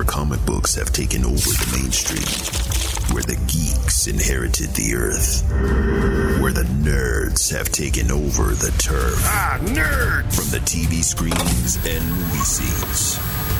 where comic books have taken over the mainstream, where the geeks inherited the earth, where the nerds have taken over the turf. Ah, nerds! From the TV screens and movie scenes.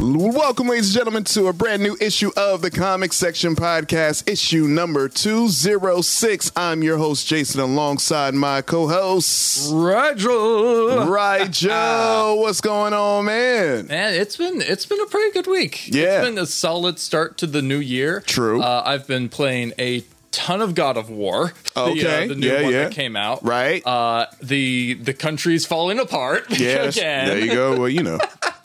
Welcome, ladies and gentlemen, to a brand new issue of the Comic Section Podcast, issue number 206. I'm your host, Jason, alongside my co host, Rigel. Joe. What's going on, man? Man, it's been it's been a pretty good week. Yeah. It's been a solid start to the new year. True. Uh, I've been playing a ton of God of War. The, uh, Okay. the new Yeah, one yeah. that came out. Right. Uh, the the country's falling apart. Yes. Again. There you go. Well, you know,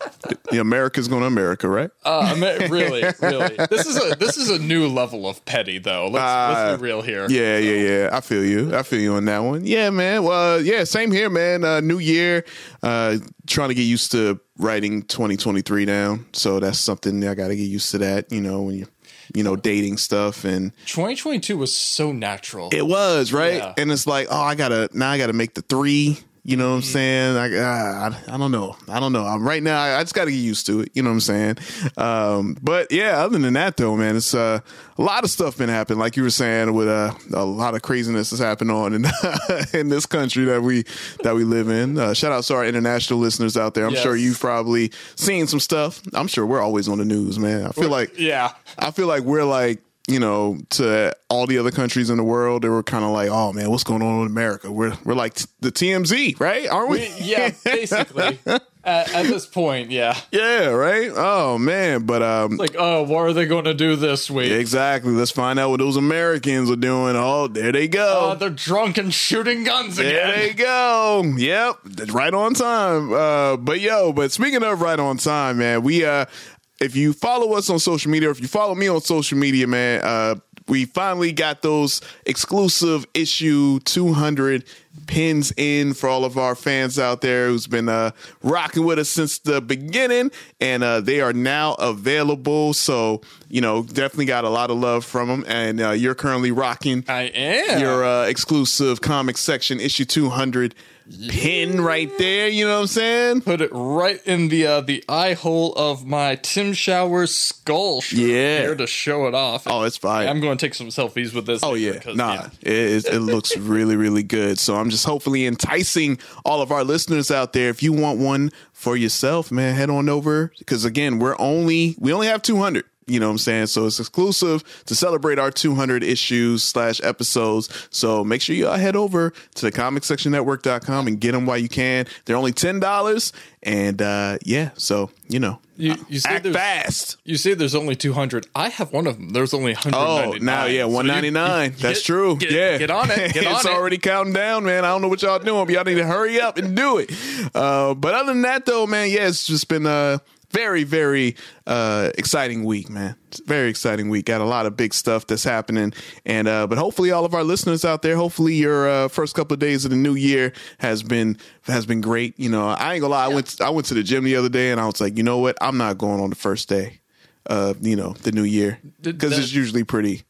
the America's going to America, right? Uh, really, really. This is a this is a new level of petty, though. Let's, Uh, let's be real here. Yeah, yeah, yeah. I feel you. I feel you on that one. Yeah, man. Well, yeah, same here, man. Uh, new year. Uh, trying to get used to writing 2023 down. So that's something I got to get used to that. You know, when you, you know, dating stuff and 2022 was so natural. it was right. Yeah. And it's like, oh, I gotta now. I gotta make the three. You know what I'm saying? I, I I don't know. I don't know. I'm right now. I, I just got to get used to it. You know what I'm saying? Um, but yeah, other than that though, man, it's uh, a lot of stuff been happening. Like you were saying, with uh, a lot of craziness has happened on in in this country that we that we live in. Uh, shout out to our international listeners out there. I'm Yes. sure you've probably seen some stuff. I'm sure we're always on the news, man. I feel like yeah. I feel like we're like, you know, to all the other countries in the world, they were kind of like, oh man, what's going on in America? We're we're like the TMZ, right? Aren't we? Yeah, basically. at, at this point, yeah. yeah, right. Oh man, but um, Like, oh, what are they going to do this week? exactly. Let's find out what those Americans are doing. Oh, there they go. Uh, they're drunk and shooting guns again. There they go. Yep, right on time. Uh, but yo, but speaking of right on time, man, we uh, if you follow us on social media, or if you follow me on social media, man, uh, we finally got those exclusive issue 200 pins in for all of our fans out there who's been uh, rocking with us since the beginning, and uh, they are now available. So you know, definitely got a lot of love from them, and uh, you're currently rocking I am. your uh, exclusive comic section issue 200 pin right there you know what i'm saying? Put it right in the uh, the eye hole of my Tim Showers skull. Shirt Yeah. here to show it off. oh it's fine I'm going to take some selfies with this. oh yeah. nah It, is- it looks really really good. So i'm just hopefully enticing all of our listeners out there. If you want one for yourself man head on over. Because again we're only we only have 200 you know what I'm saying? So it's exclusive to celebrate our 200 issues slash episodes. So make sure you all head over to the comicsectionnetwork.com and get them while you can. They're only $10. And uh, yeah, so, you know, You, you say act fast. you say there's only 200. I have one of them. There's only 199. Oh, now yeah, So you- one ninety nine. That's get- true. get- yeah, get on it. Get on it's it. already counting down, man. I don't know what y'all doing, but y'all need to hurry up and do it. Uh, but other than that, though, man, yeah, it's just been a very, very uh, exciting week, man. It's very exciting week. Got a lot of big stuff that's happening, and uh, but hopefully, all of our listeners out there, hopefully, your uh, first couple of days of the new year has been has been great. You know, I ain't gonna lie. I went I went to the gym the other day, and I was like, you know what? I'm not going on the first day. Uh, you know, the new year because it's usually pretty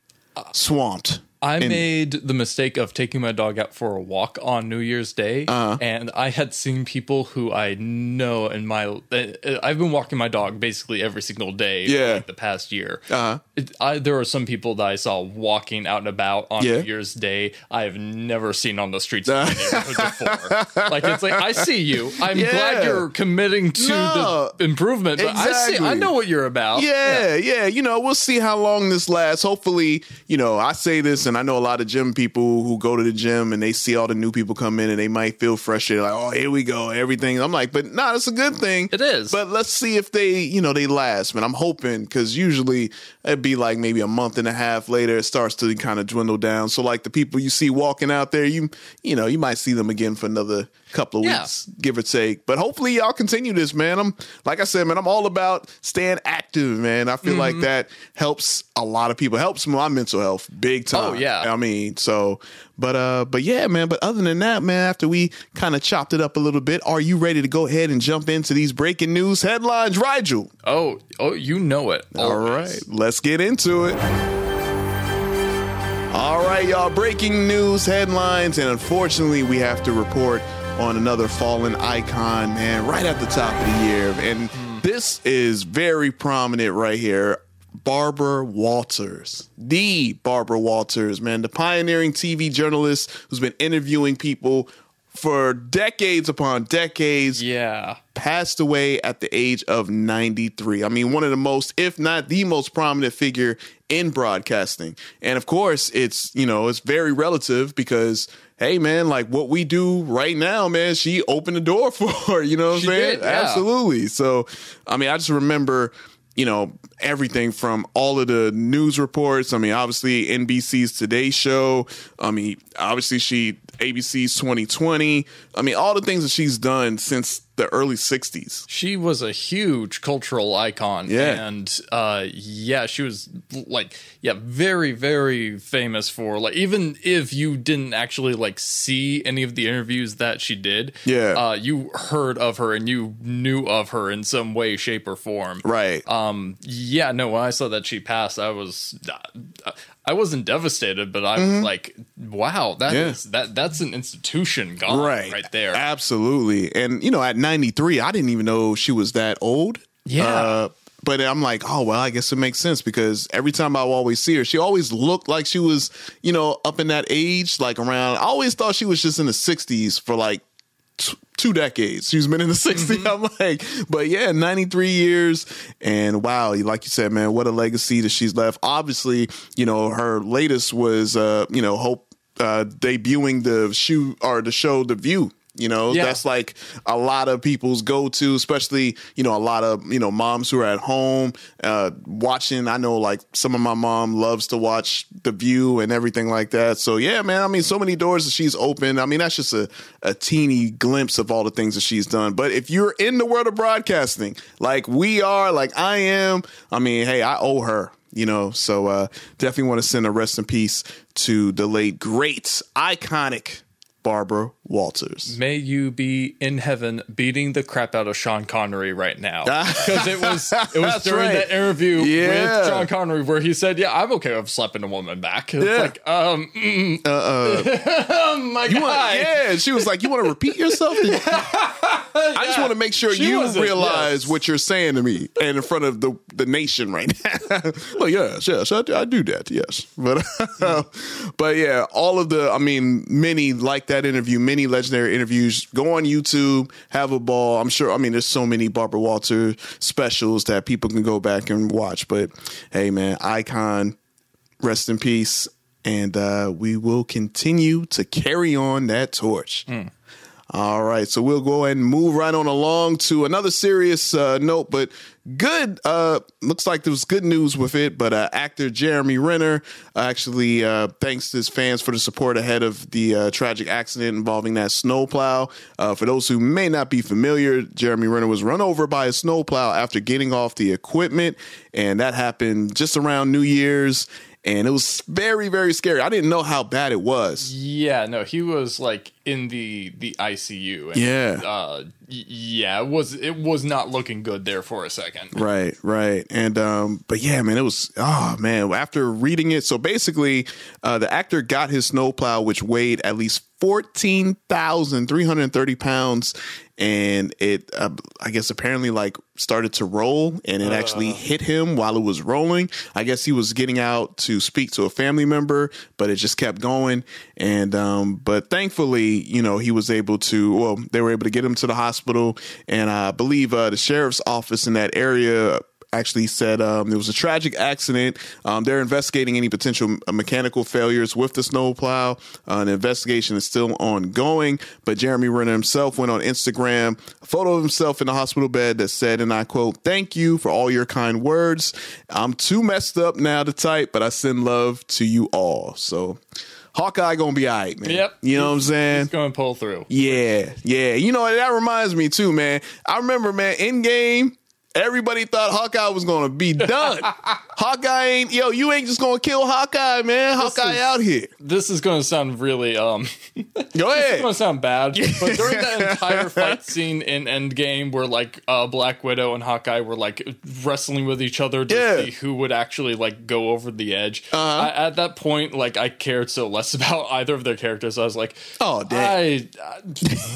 swamped. I And- made the mistake of taking my dog out for a walk on New Year's Day, Uh-huh. and I had seen people who I know in my. uh, I've been walking my dog basically every single day Yeah. like the past year. Uh-huh. It, I, there are some people that I saw walking out and about on Yeah. New Year's Day I have never seen on the streets neighborhood before. Like it's like I see you. I'm Yeah. glad you're committing to No. the improvement, but I see. I know what you're about. Yeah, yeah, You know, we'll see how long this lasts. Hopefully, you know, I say this, and I know a lot of gym people who go to the gym and they see all the new people come in and they might feel frustrated, like, oh, here we go, everything. I'm like, but nah, it's a good thing. It is. But let's see if they, you know, they last, man. I'm hoping because usually it'd be like maybe a month and a half later, it starts to kind of dwindle down. So, like the people you see walking out there, you, you know, you might see them again for another couple of Yeah. weeks, give or take. But hopefully, y'all continue this, man. I'm like I said, man. I'm all about staying active, man. I feel Mm-hmm. like that helps a lot of people. Helps my mental health big time. Oh, yeah. I mean, so, but, uh, but yeah, man. But other than that, man, after we kind of chopped it up a little bit, are you ready to go ahead and jump into these breaking news headlines, Rigel? Oh, oh, you know it. All right, let's get into it. All right, y'all, breaking news headlines. And unfortunately, we have to report on another fallen icon, man, right at the top of the year. And hmm. this is very prominent right here. Barbara Walters, the Barbara Walters, man, the pioneering TV journalist who's been interviewing people for decades upon decades Yeah. passed away at the age of 93. I mean, one of the most, if not the most prominent figure in broadcasting. And of course, it's, you know, it's very relative because, hey, man, like what we do right now, man, she opened the door for, you know what I'm saying? yeah. Absolutely. So, I mean, I just remember, you know, everything from all of the news reports. I mean, obviously NBC's Today Show. I mean, obviously she ABC's 2020. I mean, all the things that she's done since the early 60s. She was a huge cultural icon. Yeah. And uh yeah, she was like yeah, very, very famous for like even if you didn't actually like see any of the interviews that she did, Yeah. uh you heard of her and you knew of her in some way, shape, or form. Right. Um yeah, no, when I saw that she passed, I was I wasn't devastated, but I was like, wow, that is Mm-hmm. Yeah. that that's an institution gone right. right there. Absolutely. And, you know, at 93, I didn't even know she was that old. Yeah. Uh, but I'm like, oh, well, I guess it makes sense because every time I always see her, she always looked like she was, you know, up in that age, like around, I always thought she was just in the 60s for like t- two decades. She's been in the 60s. I'm like, but yeah, 93 years. And wow, like you said, man, what a legacy that she's left. Obviously, you know, her latest was, uh, you know, Hope uh, debuting the shoe or the show The View. You know, Yeah. that's like a lot of people's go to, especially, you know, a lot of, you know, moms who are at home uh, watching. I know like some of my mom loves to watch The View and everything like that. So, yeah, man, I mean, so many doors that she's opened. I mean, that's just a, a teeny glimpse of all the things that she's done. But if you're in the world of broadcasting, like we are, like I am, I mean, hey, I owe her you know so uh definitely want to send a rest in peace to the late great iconic barbara walters May you be in heaven beating the crap out of Sean Connery right now. Because it was it was during right. that interview Yeah. with Sean Connery where he said, Yeah, I'm okay with slapping a woman back. It's Yeah. like, um, mm, oh my You god. want, yeah, she was like, "You want to repeat yourself?" I just want to make sure She you realize yes. what you're saying to me and in front of the the nation right now. well, yes, yes, I, do- I do that, yes, but but yeah, all of the, I mean, many like that interview, many legendary interviews. Go on YouTube, have a ball. I'm sure. I mean, there's so many Barbara Walters specials that people can go back and watch. But hey, man, icon rest in peace. And uh, we will continue to carry on that torch. All right, so we'll go ahead and move right on along to another serious uh, note, but good. Uh, looks like there was good news with it. But uh, actor Jeremy Renner actually uh, thanks his fans for the support ahead of the uh, tragic accident involving that snowplow. Uh, for those who may not be familiar, Jeremy Renner was run over by a snowplow after getting off the equipment, and that happened just around New Year's. And it was very, very scary. I didn't know how bad it was. Yeah, no, he was like in the the ICU. And, Yeah. uh, yeah, it was it was not looking good there for a second. Right, right. And um but yeah, man, it was oh man, after reading it, so basically uh the actor got his snowplow which weighed at least 14,330 pounds and it uh, I guess apparently like started to roll and it actually hit him while it was rolling. I guess he was getting out to speak to a family member, but it just kept going. And um but thankfully, you know, he was able to well, they were able to get him to the hospital. And I believe uh the sheriff's office in that area actually said um, there was a tragic accident. Um, they're investigating any potential uh, mechanical failures with the snowplow. Uh, an investigation is still ongoing, but Jeremy Renner himself went on Instagram, a photo of himself in the hospital bed that said, and I quote, Thank you for all your kind words. I'm too messed up now to type, but I send love to you all. So, Hawkeye gonna be all right, man. Yep. You know what I'm saying? He's to pull through. Yeah, yeah. You know that reminds me too, man. I remember, man, Endgame. Everybody thought Hawkeye was gonna be done. Hawkeye ain't yo, you ain't just gonna kill Hawkeye, man. Hawkeye is- out here. This is going to sound really um. Go ahead. It's to sound bad, but during that entire fight scene in Endgame, where like uh, Black Widow and Hawkeye were like wrestling with each other to Yeah. see who would actually like go over the edge, Uh-huh. I, at that point, like I cared so less about either of their characters. I was like, Oh, damn. I, uh,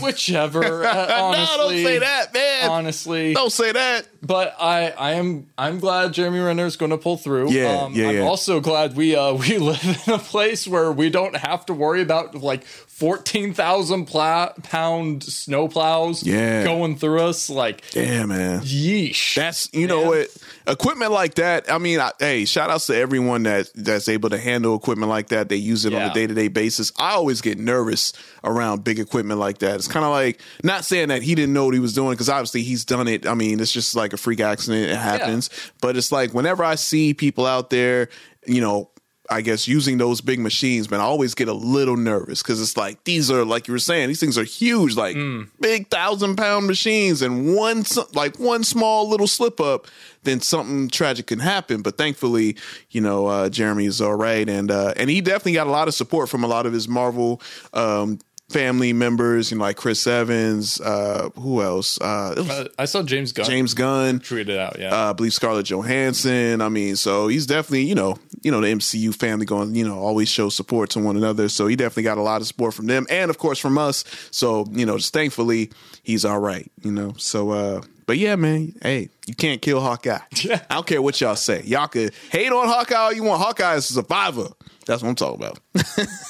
whichever. uh, honestly, no, don't say that, man. Honestly, don't say that. But I, I am, I'm glad Jeremy Renner is going to pull through. Yeah, um, yeah, I'm yeah. also glad we, uh, we live in a place where we don't have to worry about like fourteen thousand pla- pound snow plows, Yeah. going through us. Like, Damn, man. yeesh. That's you know what equipment like that. I mean, I, hey, shout outs to everyone that that's able to handle equipment like that. They use it on a day to day basis. I always get nervous around big equipment like that. It's kind of like not saying that he didn't know what he was doing because obviously he's done it. I mean, it's just like a freak accident. It happens. But it's like whenever I see people out there, you know. I guess using those big machines, man, I always get a little nervous because it's like these are like you were saying, these things are huge, like big thousand pound machines, and one like one small little slip up, then something tragic can happen. But thankfully, you know, uh, Jeremy is all right, and uh, and he definitely got a lot of support from a lot of his Marvel. Um, Family members, you know, like Chris Evans, uh, who else? Uh, was Uh, I saw James Gunn James Gunn, tweeted out. Yeah, uh, I believe Scarlett Johansson. I mean, so he's definitely, you know, you know, the MCU family going, you know, always show support to one another. So he definitely got a lot of support from them and of course from us. So, you know, just thankfully he's all right, you know. So uh but yeah, man, hey, you can't kill Hawkeye. I don't care what y'all say. Y'all could hate on Hawkeye all you want. Hawkeye is a survivor. That's what I'm talking about.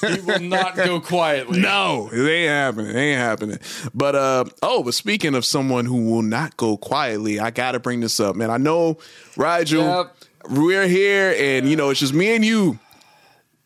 he will not go quietly. No, it ain't happening. It ain't happening. But uh oh, but speaking of someone who will not go quietly, I gotta bring this up, man. I know Rigel, Yep. we're here, and you know it's just me and you.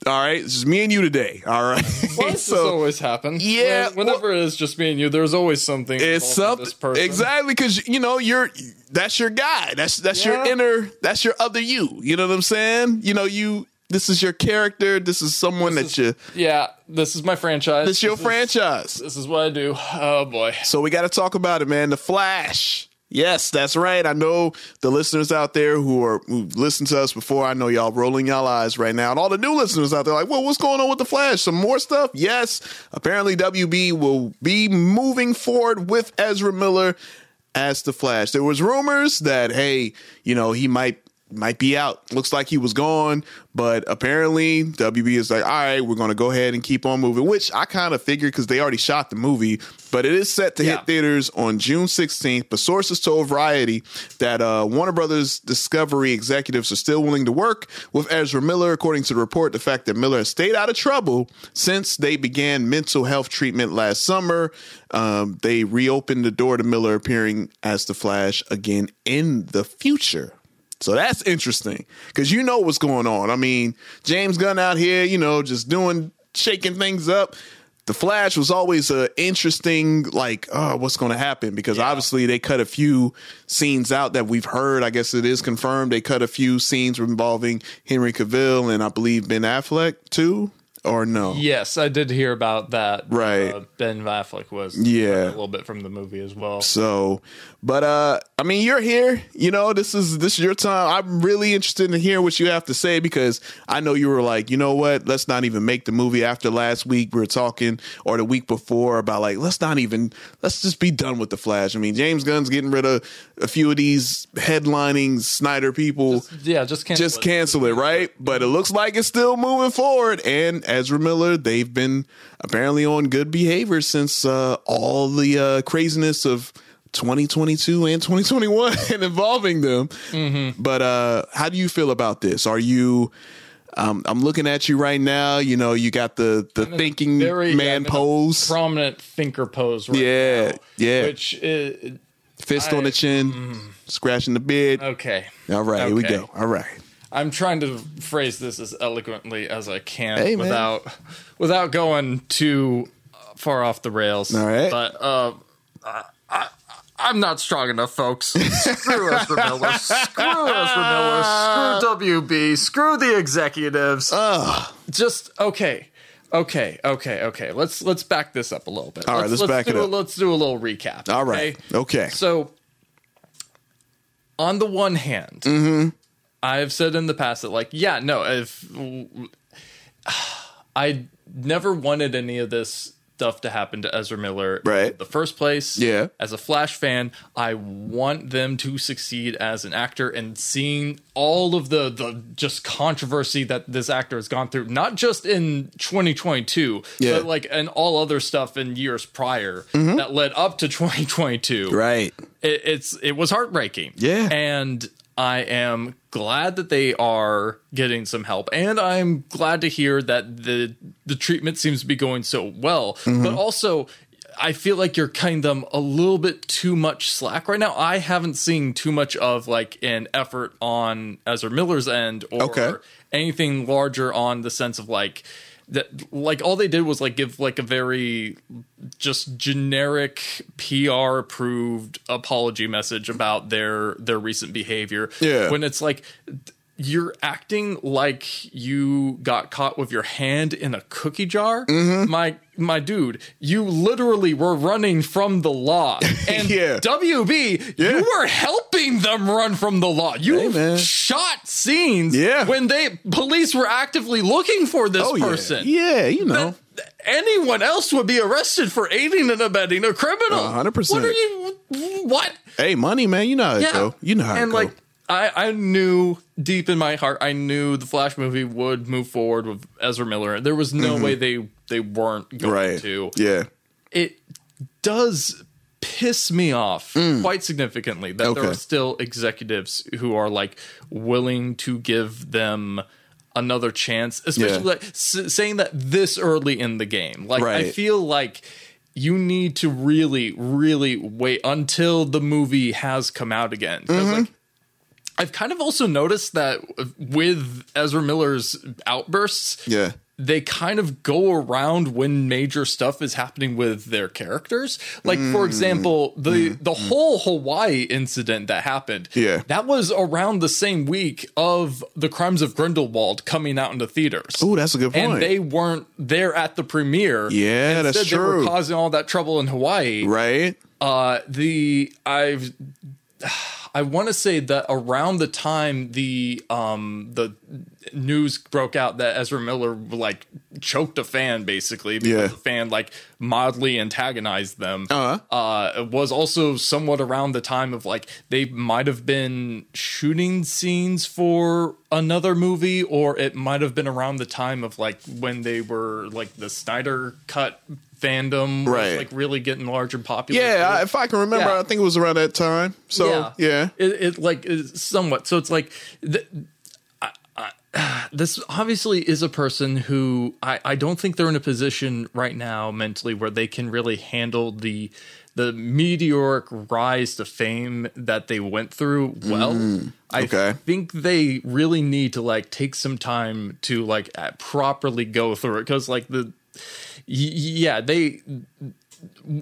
All right, it's just me and you today. All right, does this always happen? Yeah, When- whenever it is just me and you, there's always something. it's something This exactly because you know you're that's your guy. That's that's your inner. That's your other you. You know what I'm saying? You know you. This is your character. This is someone that you. Yeah, this is my franchise. This is your is- franchise. This is what I do. Oh boy. So we got to talk about it, man. The Flash. Yes, that's right. I know the listeners out there who are who listened to us before. I know y'all rolling y'all eyes right now, and all the new listeners out there like, well, what's going on with the Flash? Some more stuff? Yes. Apparently, WB will be moving forward with Ezra Miller as the Flash. There was rumors that hey, you know, he might might be out. Looks like he was gone, but apparently WB is like, all right, we're going to go ahead and keep on moving, which I kind of figured because they already shot the movie, but it is set to Yeah. hit theaters on June 16th. But sources told Variety that uh, Warner Brothers Discovery executives are still willing to work with Ezra Miller. According to the report, the fact that Miller has stayed out of trouble since they began mental health treatment last summer, um, they reopened the door to Miller appearing as the Flash again in the future. So that's interesting because you know what's going on. I mean, James Gunn out here, you know, just doing shaking things up. The Flash was always a interesting, like, oh, what's going to happen? Because obviously they cut a few scenes out that we've heard. I guess it is confirmed they cut a few scenes involving Henry Cavill and I believe Ben Affleck too, or no? Yes, I did hear about that. Right. Uh, ben Affleck was Yeah. a little bit from the movie as well. So, but uh I mean, you're here. You know, this is this is your time. I'm really interested in hearing what you have to say because I know you were like, you know what? Let's not even make the movie after last week. We were talking or the week before about like, let's not even let's just be done with the Flash. I mean, James Gunn's getting rid of a few of these headlining Snyder people Yeah, just cancel just it. cancel it, right? But it looks like it's still moving forward. And Ezra Miller, they've been apparently on good behavior since uh, all the uh, craziness of 2022 and 2021 and involving them. Mm-hmm. But uh, how do you feel about this? Are you? Um, I'm looking at you right now. You know, you got the the thinking Very man yeah, I'm in a pose, prominent thinker pose. Right Yeah, now, yeah. Which is fist on the I- chin, scratching the beard. okay. All right, here we go. All right. I'm trying to phrase this as eloquently as I can Hey, without without going too far off the rails. All right. But uh, I, I, I'm not strong enough, folks. Screw Ezra Miller. Screw Ezra Miller. Screw WB. Screw the executives. Just okay. Okay, okay, okay. Let's let's back this up a little bit. All right, let's let's back do it up. let's do a little recap. All right. Okay. So on the one hand, Mm-hmm. I have said in the past that, like, yeah, no, if I never wanted any of this stuff to happen to Ezra Miller Right. in the first place. Yeah. As a Flash fan, I want them to succeed as an actor and seeing all of the the just controversy that this actor has gone through, not just in 2022, Yeah. but like and all other stuff in years prior mm-hmm. that led up to 2022 Right. it, it's it was heartbreaking. Yeah. and I am glad that they are getting some help, and I'm glad to hear that the the treatment seems to be going so well. Mm-hmm. But also. I feel like you're cutting them a little bit too much slack right now. I haven't seen too much of like an effort on Ezra Miller's end or Okay. anything larger on the sense of like that like all they did was like give like a very just generic PR approved apology message about their their recent behavior. Yeah. When it's like you're acting like you got caught with your hand in a cookie jar. Mm-hmm. My my dude, you literally were running from the law. And Yeah. WB, Yeah. you were helping them run from the law. You Hey, shot scenes Yeah. when they police were actively looking for this Oh, person. yeah. Yeah, you know. Anyone else would be arrested for aiding and abetting a criminal. A hundred What percent. are you? What? Hey, money, man. You know how it go. You know how and it go. like I, I knew deep in my heart, I knew the Flash movie would move forward with Ezra Miller. There was no way they they weren't going Mm-hmm. right. to. Yeah. It does piss me off quite significantly that there Mm. Are still executives who are like willing to give them another chance, especially Yeah. like s- saying that this early in the game. Like I feel like you need to really, really wait until the movie has come out again. Mm-hmm. like I've kind of also noticed that with Ezra Miller's outbursts, Yeah. they kind of go around when major stuff is happening with their characters. Like Mm. for example, the the whole Hawaii incident that happened. Yeah. That was around the same week of The Crimes of Grindelwald coming out into theaters. Ooh, that's a good point. And they weren't there at the premiere. Yeah, that's Instead, They were true. causing all that trouble in Hawaii. right. Uh, the I've I want to say that around the time the um the news broke out that Ezra Miller like choked a fan basically because Yeah. the fan like mildly antagonized them. Uh-huh. Uh, was also somewhat around the time of like they might have been shooting scenes for another movie, or it might have been around the time of like when they were like the Snyder cut fandom was Right. like really getting large and popular. Yeah, I, if I can remember, Yeah. I think it was around that time. So yeah, It, it like is somewhat. So it's like th- I, I, this obviously is a person who I, I don't think they're in a position right now mentally where they can really handle the the meteoric rise to fame that they went through well. I Mm, okay. think they really need to like take some time to like properly go through it because like the y- yeah they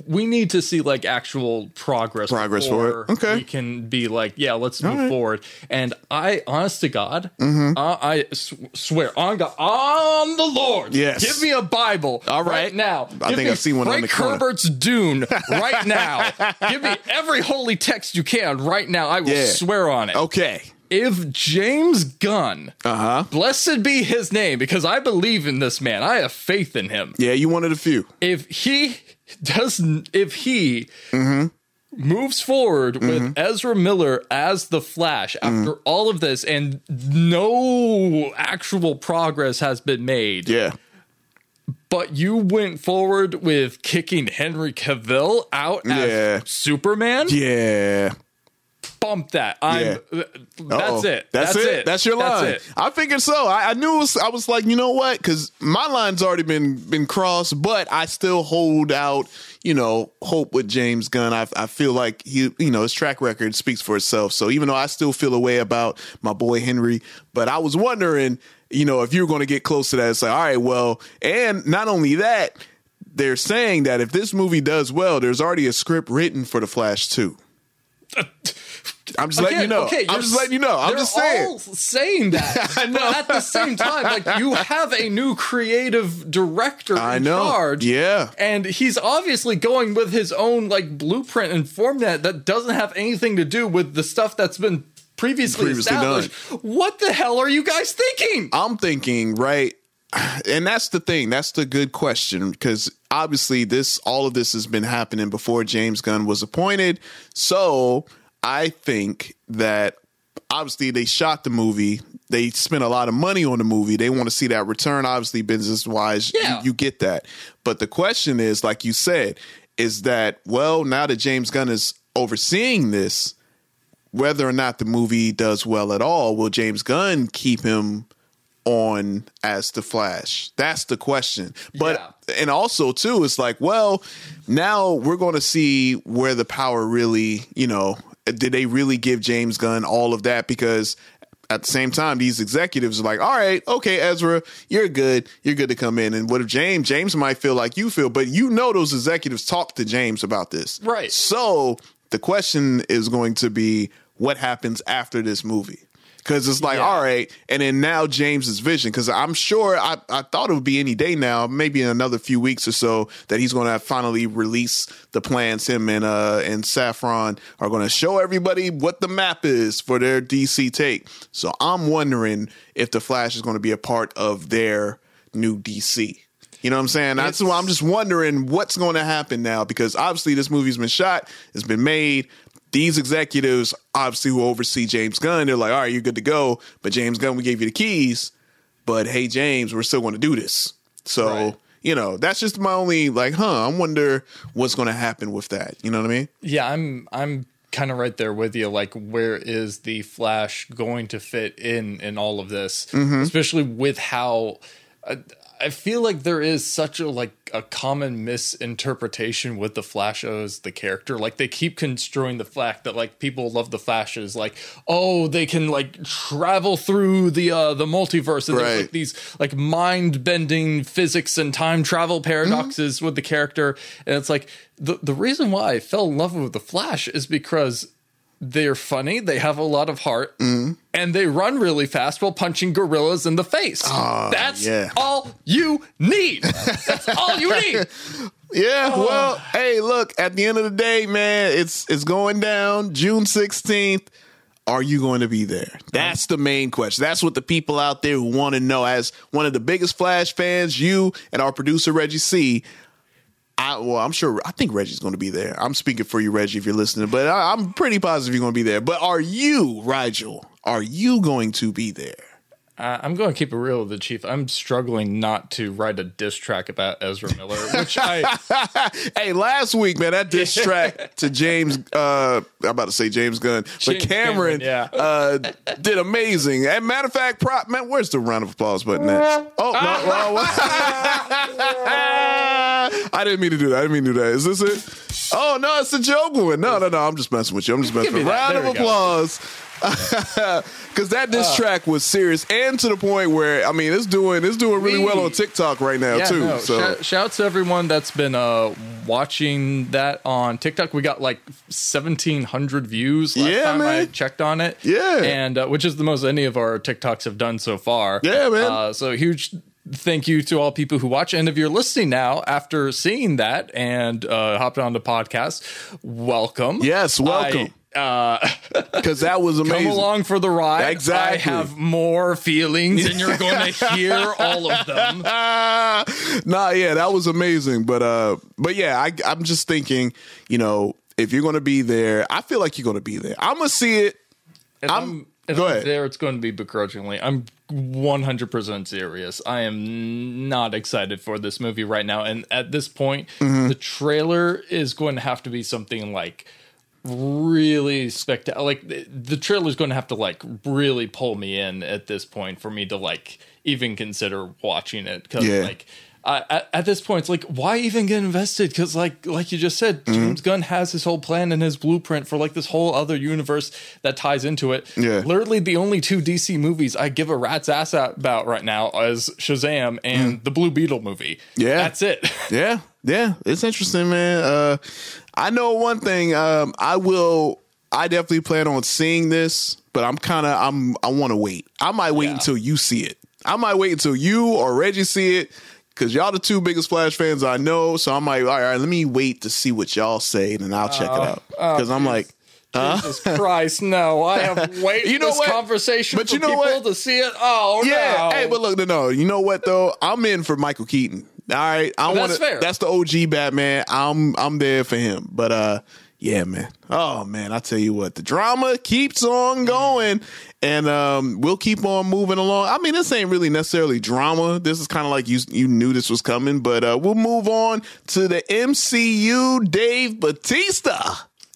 we need to see like actual progress Progress for it. Okay. we can be like yeah let's move right. forward and i honest to god Mm-hmm. uh, i s- swear on god on the lord Yes. give me a bible All right. now I Give think I've seen one on frank the corner. herbert's dune right now give me every holy text you can right now i will Yeah. swear on it okay, if james gunn uh huh. blessed be his name because i believe in this man i have faith in him Yeah, you wanted a few. if he doesn't if he Mm-hmm. moves forward with Ezra Miller as the Flash after Mm-hmm. all of this and no actual progress has been made Yeah, but you went forward with kicking Henry Cavill out as Yeah. Superman yeah. Bump that I'm that's uh, Uh-oh. it That's, it. That's your line. it. I figured so. I, I knew. It was, I was like, you know what? Because my line's already been been crossed, but I still hold out. You know, hope with James Gunn. I, I feel like he, you know, his track record speaks for itself. So even though I still feel a way about my boy Henry, but I was wondering, you know, if you were going to get close to that, it's like, all right, well, and not only that, they're saying that if this movie does well, there's already a script written for the Flash too. I'm just letting you know. Okay, I'm just letting you know. I'm just saying. all saying that. I know. But at the same time, like you have a new creative director I in know. charge. Yeah. And he's obviously going with his own like blueprint and format that doesn't have anything to do with the stuff that's been previously, Previously established. What the hell are you guys thinking? I'm thinking, right? And that's the thing. That's the good question because obviously this all of this has been happening before James Gunn was appointed. So I think that obviously they shot the movie. They spent a lot of money on the movie. They want to see that return. Obviously, business wise, Yeah. you, you get that. But the question is, like you said, is that well now that James Gunn is overseeing this, whether or not the movie does well at all, will James Gunn keep him on as the Flash? That's the question. But and also too, it's like, well, now we're going to see where the power really, you know, did they really give James Gunn all of that? Because at the same time, these executives are like, all right, okay, Ezra, you're good. You're good to come in. And what if James? James might feel like you feel, but you know those executives talked to James about this. Right. So the question is going to be what happens after this movie? Because it's like, Yeah. all right, and then now James's vision. Because I'm sure I, I thought it would be any day now, maybe in another few weeks or so, that he's going to finally release the plans. Him and uh and Safran are going to show everybody what the map is for their DC take. So I'm wondering if the Flash is going to be a part of their new DC. You know what I'm saying? That's why I'm just wondering what's going to happen now because obviously this movie's been shot, it's been made. These executives, obviously, who oversee James Gunn, they're like, all right, you're good to go. But James Gunn, we gave you the keys. But hey, James, we're still going to do this. So, Right. you know, that's just my only, like, huh, I wonder what's going to happen with that. You know what I mean? Yeah, I'm I'm kind of right there with you. Like, where is the Flash going to fit in in all of this, Mm-hmm. especially with how. I, I feel like there is such a like a common misinterpretation with the Flash as the character. Like they keep construing the fact that like people love the Flash as like oh they can like travel through the uh the multiverse and Right. like these like mind bending physics and time travel paradoxes Mm-hmm. with the character. And it's like the the reason why I fell in love with the Flash is because they're funny, they have a lot of heart, Mm-hmm. and they run really fast while punching gorillas in the face. That's Ah, yeah. all you need. That's all you need. Yeah, Oh. well, hey, look, at the end of the day, man, it's it's going down June 16th. Are you going to be there? That's the main question. That's what the people out there who want to know. As one of the biggest Flash fans, you and our producer Reggie C. I, well, I'm sure. I think Reggie's going to be there. I'm speaking for you, Reggie, if you're listening. But I, I'm pretty positive you're going to be there. But are you, Rigel? Are you going to be there? Uh, I'm going to keep it real with the chief. I'm struggling not to write a diss track about Ezra Miller, which I Hey, last week, man, that diss track to James, uh, I'm about to say James Gunn, but Cameron, Cameron, yeah. uh, did amazing. And matter of fact, prop, man, where's the round of applause button at? Oh, no, one. I didn't mean to do that. I didn't mean to do that. Is this it? Oh, no, it's the joke one. No, no, no, I'm just messing with you. I'm just messing with you. Round of applause. go. Because that Uh. track was serious and to the point where, I mean, it's doing, it's doing really Me. well on TikTok right now, yeah, too. no, so. shout, shout out to everyone that's been uh, watching that on TikTok. We got like 1,700 views last Yeah, time I checked on it. Yeah. and uh, which is the most any of our TikToks have done so far. Yeah, man. Uh, so huge thank you to all people who watch. And if you're listening now after seeing that and uh, hopped on the podcast, welcome. Yes, welcome. I, uh, Because that was amazing. come along for the ride. Exactly. I have more feelings, and you're going to hear all of them. Ah, nah, yeah, that was amazing. But uh, but yeah, I, I'm just thinking, you know, if you're gonna be there, I feel like you're gonna be there. I'm gonna see it. If I'm- I'm, if go I'm ahead. there, it's going to be begrudgingly. I'm 100% serious. I am not excited for this movie right now. And at this point, Mm-hmm. the trailer is going to have to be something like really spectacular. Like the, the trailer is going to have to like really pull me in at this point for me to like even consider watching it. Because Yeah. like. At, at this point, it's like, why even get invested? Because, like, like you just said, Mm-hmm. James Gunn has his whole plan and his blueprint for like this whole other universe that ties into it. Yeah. literally the only two DC movies I give a rat's ass about right now is Shazam and the Blue Beetle movie. Yeah. that's it. Yeah, yeah, it's interesting, man. Uh, I know one thing. Um, I will I definitely plan on seeing this, but I'm kind of I'm I want to wait. I might wait Yeah. until you see it. I might wait until you or Reggie see it because y'all the two biggest Flash fans I know. So I'm like, all right, let me wait to see what y'all say, and then I'll check it out oh, because I'm like. Jesus Christ, no! I have waited You know this what? conversation But you know people what? to see it. Oh Yeah. no! Hey, but look, no, no. You know what though? I'm in for Michael Keaton. All right. I want That's want fair. That's the OG Batman. I'm I'm there for him. But uh yeah, man. Oh man, I tell you what, the drama keeps on going. And um, we'll keep on moving along. I mean, this ain't really necessarily drama. This is kind of like you you knew this was coming, but uh, we'll move on to the MCU. Dave Batista.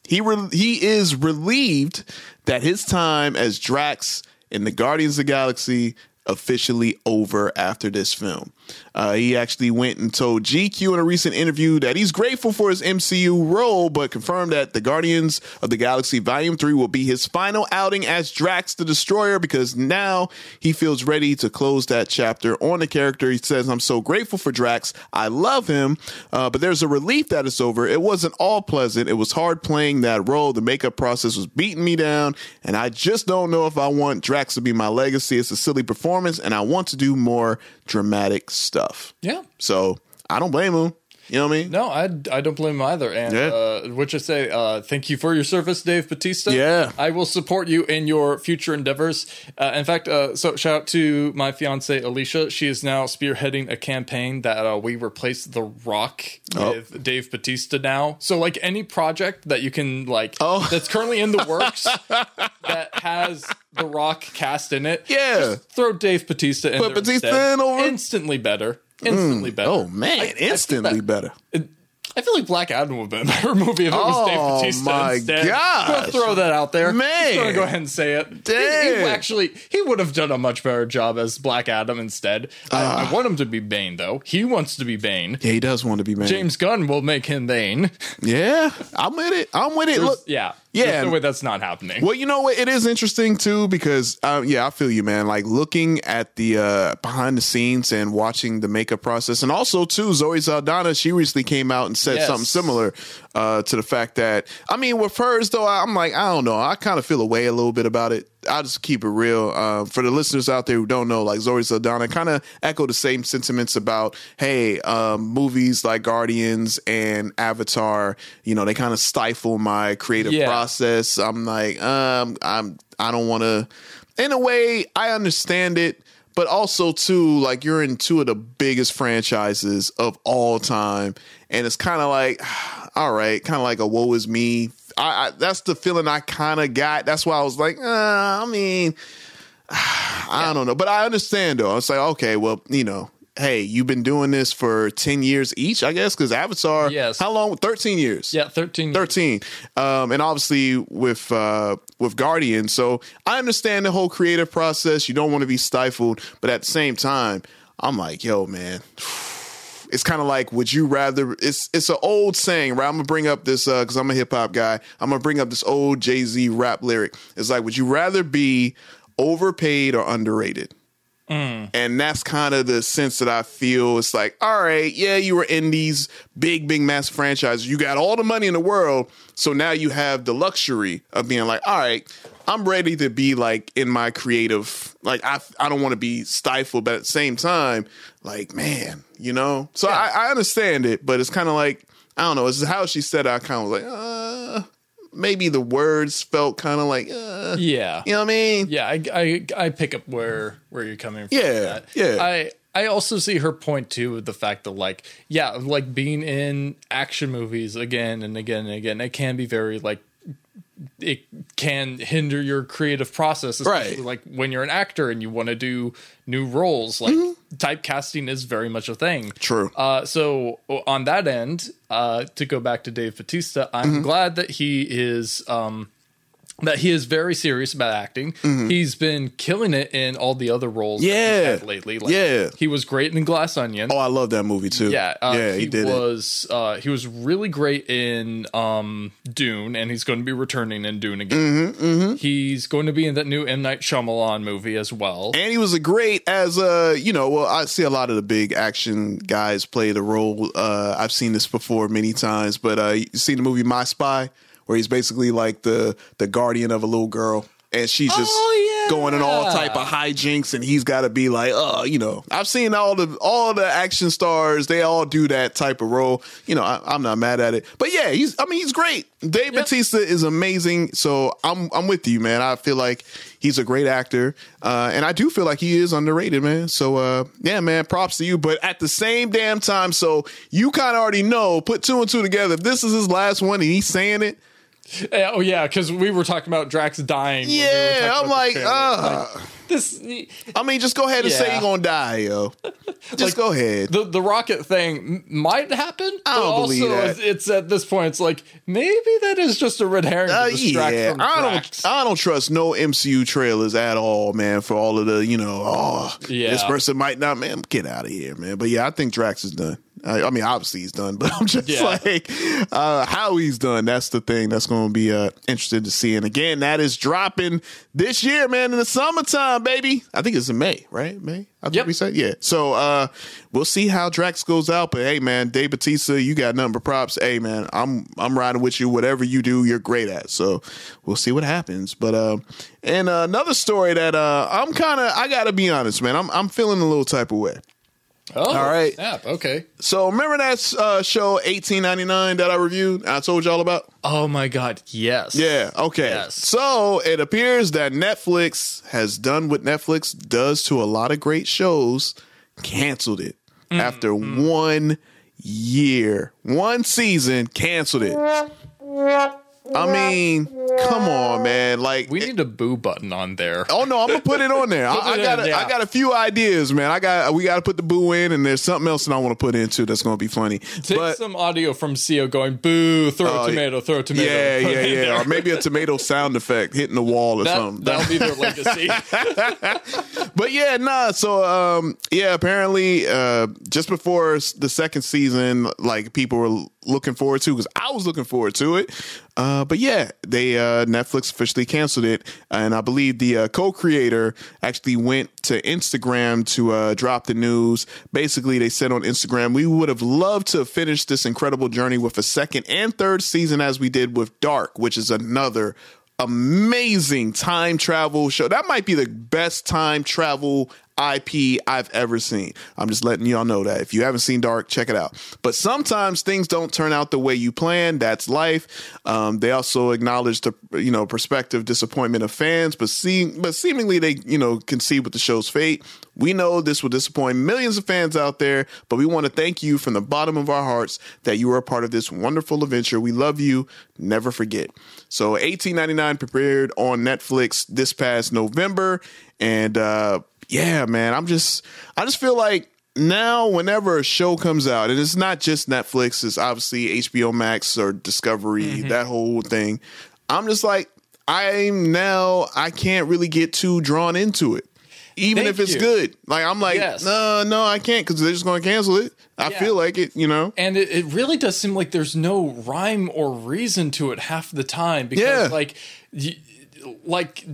He re- he is relieved that his time as Drax in the Guardians of the Galaxy officially over after this film. Uh, he actually went and told GQ in a recent interview that he's grateful for his MCU role, but confirmed that the Guardians of the Galaxy Volume 3 will be his final outing as Drax the Destroyer because now he feels ready to close that chapter on the character. He says, I'm so grateful for Drax. I love him, uh, but there's a relief that it's over. It wasn't all pleasant. It was hard playing that role. The makeup process was beating me down, and I just don't know if I want Drax to be my legacy. It's a silly performance, and I want to do more dramatic stuff. yeah. So I don't blame him. You know what I mean? No, I, I don't blame him either. And Yeah. uh, which I say, uh, thank you for your service, Dave Batista. Yeah. I will support you in your future endeavors. Uh, in fact, uh, so shout out to my fiance Alicia. She is now spearheading a campaign that uh, we replace The Rock Oh. with Dave Batista now. So like any project that you can like Oh. that's currently in the works that has The Rock cast in it. Yeah. just throw Dave Batista in. Put Batista instead. in over? instantly better. Instantly better. Oh man, I- I instantly that- better. I feel like Black Adam would have been a better movie if it was Oh, Dave Batista my instead. gosh. Throw that out there. Man. Just go ahead and say it. He- He, actually, he would have done a much better job as Black Adam instead. I, Ah. I want him to be Bane though. He wants to be Bane. Yeah, he does want to be Bane. James Gunn will make him Bane. Yeah, I'm with it. I'm with it. Look, yeah, Yeah. No way that's not happening. Well, you know what? It is interesting too because, um, yeah, I feel you, man. Like looking at the uh, behind the scenes and watching the makeup process, and also too, Zoe Saldana. She recently came out and said Yes. something similar uh, to the fact that, I mean, with hers though, I'm like, I don't know. I kind of feel away a little bit about it. I'll just keep it real. Uh, for the listeners out there who don't know, like Zoe Saldana kind of echo the same sentiments about, hey, um, movies like Guardians and Avatar, you know, they kind of stifle my creative Yeah. process. I'm like, um, I'm, I don't want to. In a way, I understand it, but also too, like you're in two of the biggest franchises of all time, and it's kind of like, all right, kind of like a woe is me. I, I that's the feeling I kind of got. That's why I was like, uh, I mean, I don't know, but I understand though. It's like, okay, well, you know, hey, you've been doing this for ten years each, I guess, because Avatar. Yes. How long? Thirteen years. yeah, thirteen. 13 um and obviously with uh with guardian so i understand the whole creative process you don't want to be stifled but at the same time i'm like yo man it's kind of like would you rather it's it's an old saying right i'm gonna bring up this uh because i'm a hip-hop guy i'm gonna bring up this old jay-z rap lyric it's like would you rather be overpaid or underrated and that's kind of the sense that I feel. It's like, all right, yeah, you were in these big, big, massive franchises. You got all the money in the world. So now you have the luxury of being like, all right, I'm ready to be like in my creative, like, I, I don't want to be stifled, but at the same time, like, man, you know? So I, I understand it, but it's kind of like, I don't know. It's how she said it. I kind of was like, uh, maybe the words felt kind of like, uh, Yeah. you know what I mean? Yeah, I, I I pick up where where you're coming from. Yeah, yeah. I I also see her point too with the fact that like yeah, like being in action movies again and again and again, it can be very like it can hinder your creative process, especially Right. like when you're an actor and you want to do new roles. Like typecasting is very much a thing. True. Uh, so on that end, uh, to go back to Dave Batista, I'm Mm-hmm. glad that he is um, that he is very serious about acting. Mm-hmm. He's been killing it in all the other roles that Yeah. he's had lately. Like, Yeah. he was great in Glass Onion. Oh, I love that movie too. Yeah, uh, yeah, he, he, did it. was uh, he was really great in um, Dune, and he's going to be returning in Dune again. Mm-hmm, He's going to be in that new M Night Shyamalan movie as well. And he was a great as a you know. Well, I see a lot of the big action guys play the role. Uh, I've seen this before many times, but uh, you seen the movie My Spy where he's basically like the the guardian of a little girl, and she's just Oh, yeah. going in all type of hijinks, and he's got to be like, oh, you know, I've seen all the all the action stars, they all do that type of role. You know, I, I'm not mad at it, but yeah, he's I mean he's great. Dave Yep. Batista is amazing, so I'm I'm with you, man. I feel like he's a great actor, uh, and I do feel like he is underrated, man. So uh, yeah, man, props to you. But at the same damn time, so you kind of already know, put two and two together. If this is his last one and he's saying it, Yeah, oh yeah, because we were talking about Drax dying. when we yeah, I'm like, uh, this. I mean, just go ahead and say you're gonna die, yo. Just Like, go ahead. The the rocket thing might happen. I don't but also, believe that. It's, at this point. It's like maybe that is just a red herring Uh, to distract yeah, from I Drax. don't. I don't trust no MCU trailers at all, man. For all of the, you know, oh, Yeah. this person might not, man. Get out of here, man. But yeah, I think Drax is done. I, I mean, obviously he's done, but I'm just Yeah. like uh, how he's done. That's the thing that's going to be uh, interesting to see. And again, that is dropping this year, man, in the summertime, baby. I think it's in May, right? May. I think Yep. we said yeah. So uh, we'll see how Drax goes out. But hey, man, Dave Bautista, you got nothing but props. Hey, man, I'm I'm riding with you. Whatever you do, you're great at. So we'll see what happens. But uh, and uh, another story that uh, I'm kind of I got to be honest, man. I'm I'm feeling a little type of way. Oh, All right. Snap. Okay. So remember that uh, show 1899 that I reviewed? I told y'all about. Oh my God. Yes. Yeah. Okay. Yes. So it appears that Netflix has done what Netflix does to a lot of great shows, canceled it Mm, after one year, one season, canceled it. I mean, come on, man. Like We need a boo button on there. Oh no, I'm gonna put it on there. I, I got a, yeah. I got a few ideas, man. I got we got to put the boo in, and there's something else that I want to put into that's gonna be funny. Take but some audio from CEO going boo, throw Oh, a tomato, throw a tomato. yeah, yeah, yeah, there. or maybe a tomato sound effect hitting the wall or That, something. that'll be their legacy. But yeah, nah. So um, yeah, apparently, uh, just before the second season, like people were looking forward to because I was looking forward to it. Uh, but yeah, they uh, Netflix officially canceled it, and I believe the uh, co-creator actually went to Instagram to uh, drop the news. Basically, they said on Instagram, "We would have loved to finish this incredible journey with a second and third season, as we did with Dark, which is another." amazing time travel show. That might be the best time travel IP I've ever seen. I'm just letting y'all know that. If you haven't seen Dark, check it out. But sometimes things don't turn out the way you plan. That's life. Um, they also acknowledge the you know prospective disappointment of fans, but see, but seemingly they you know concede with the show's fate. We know this will disappoint millions of fans out there, but we want to thank you from the bottom of our hearts that you are a part of this wonderful adventure. We love you. Never forget. So 1899 prepared on Netflix this past November. And uh yeah, man, I'm just I just feel like now whenever a show comes out, and it's not just Netflix, it's obviously HBO Max or Discovery, mm-hmm. that whole thing. I'm just like, I'm now I can't really get too drawn into it. Even Thank if it's you. good. Like I'm like, Yes. no, no, I can't because they're just gonna cancel it. I Yeah. feel like it, you know. and it, it really does seem like there's no rhyme or reason to it half the time because Yeah. like y- like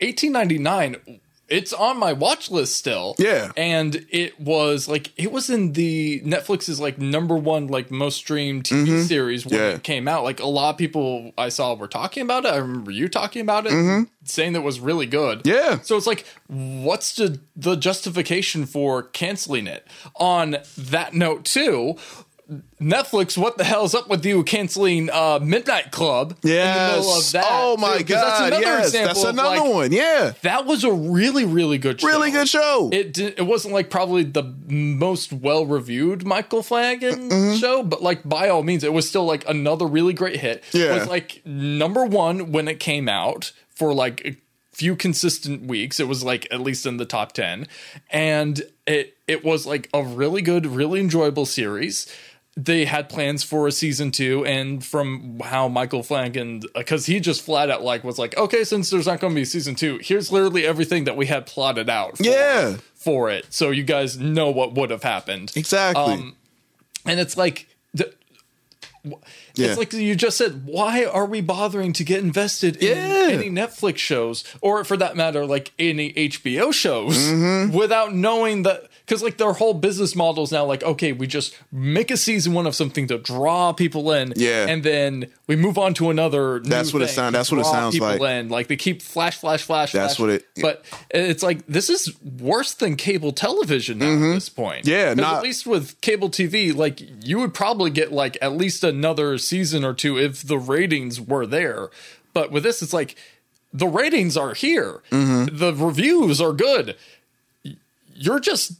1899 it's on my watch list still Yeah. and it was like it was in the netflix's like number one like most streamed tv series when Mm-hmm. Yeah. it came out like a lot of people i saw were talking about it i remember you talking about it saying that it was really good Mm-hmm. Yeah. so it's like what's the the justification for canceling it on that note too Netflix, what the hell's up with you canceling uh, Midnight Club in the middle Yes. that? Oh too? my that's god. another Yes, example that's another like, one. Yeah. That was a really, really good show. Really good show. It did, it wasn't like probably the most well reviewed Michael Flanagan Mm-hmm. show, but like by all means, it was still like another really great hit. Yeah. It was like number one when it came out for like a few consistent weeks. It was like at least in the top ten, and it it was like a really good, really enjoyable series. They had plans for a season two, and from how Michael Flanagan, because he just flat out like was like, okay, since there's not going to be a season two, here's literally everything that we had plotted out. For, Yeah. for it, so you guys know what would have happened. Exactly. Um, and it's like the, Yeah. it's like you just said why are we bothering to get invested in Yeah. any netflix shows or for that matter like any hbo shows Mm-hmm. without knowing that because like their whole business model is now like okay we just make a season one of something to draw people in Yeah. and then we move on to another new That's what it thing sound- to that's what it sounds people like. in. like they keep flash flash flash That's flash, what it- but it's like this is worse than cable television now at this point Mm-hmm. Yeah, not- at least with cable tv like you would probably get like at least another season or two if the ratings were there but with this it's like the ratings are here Mm-hmm. the reviews are good you're just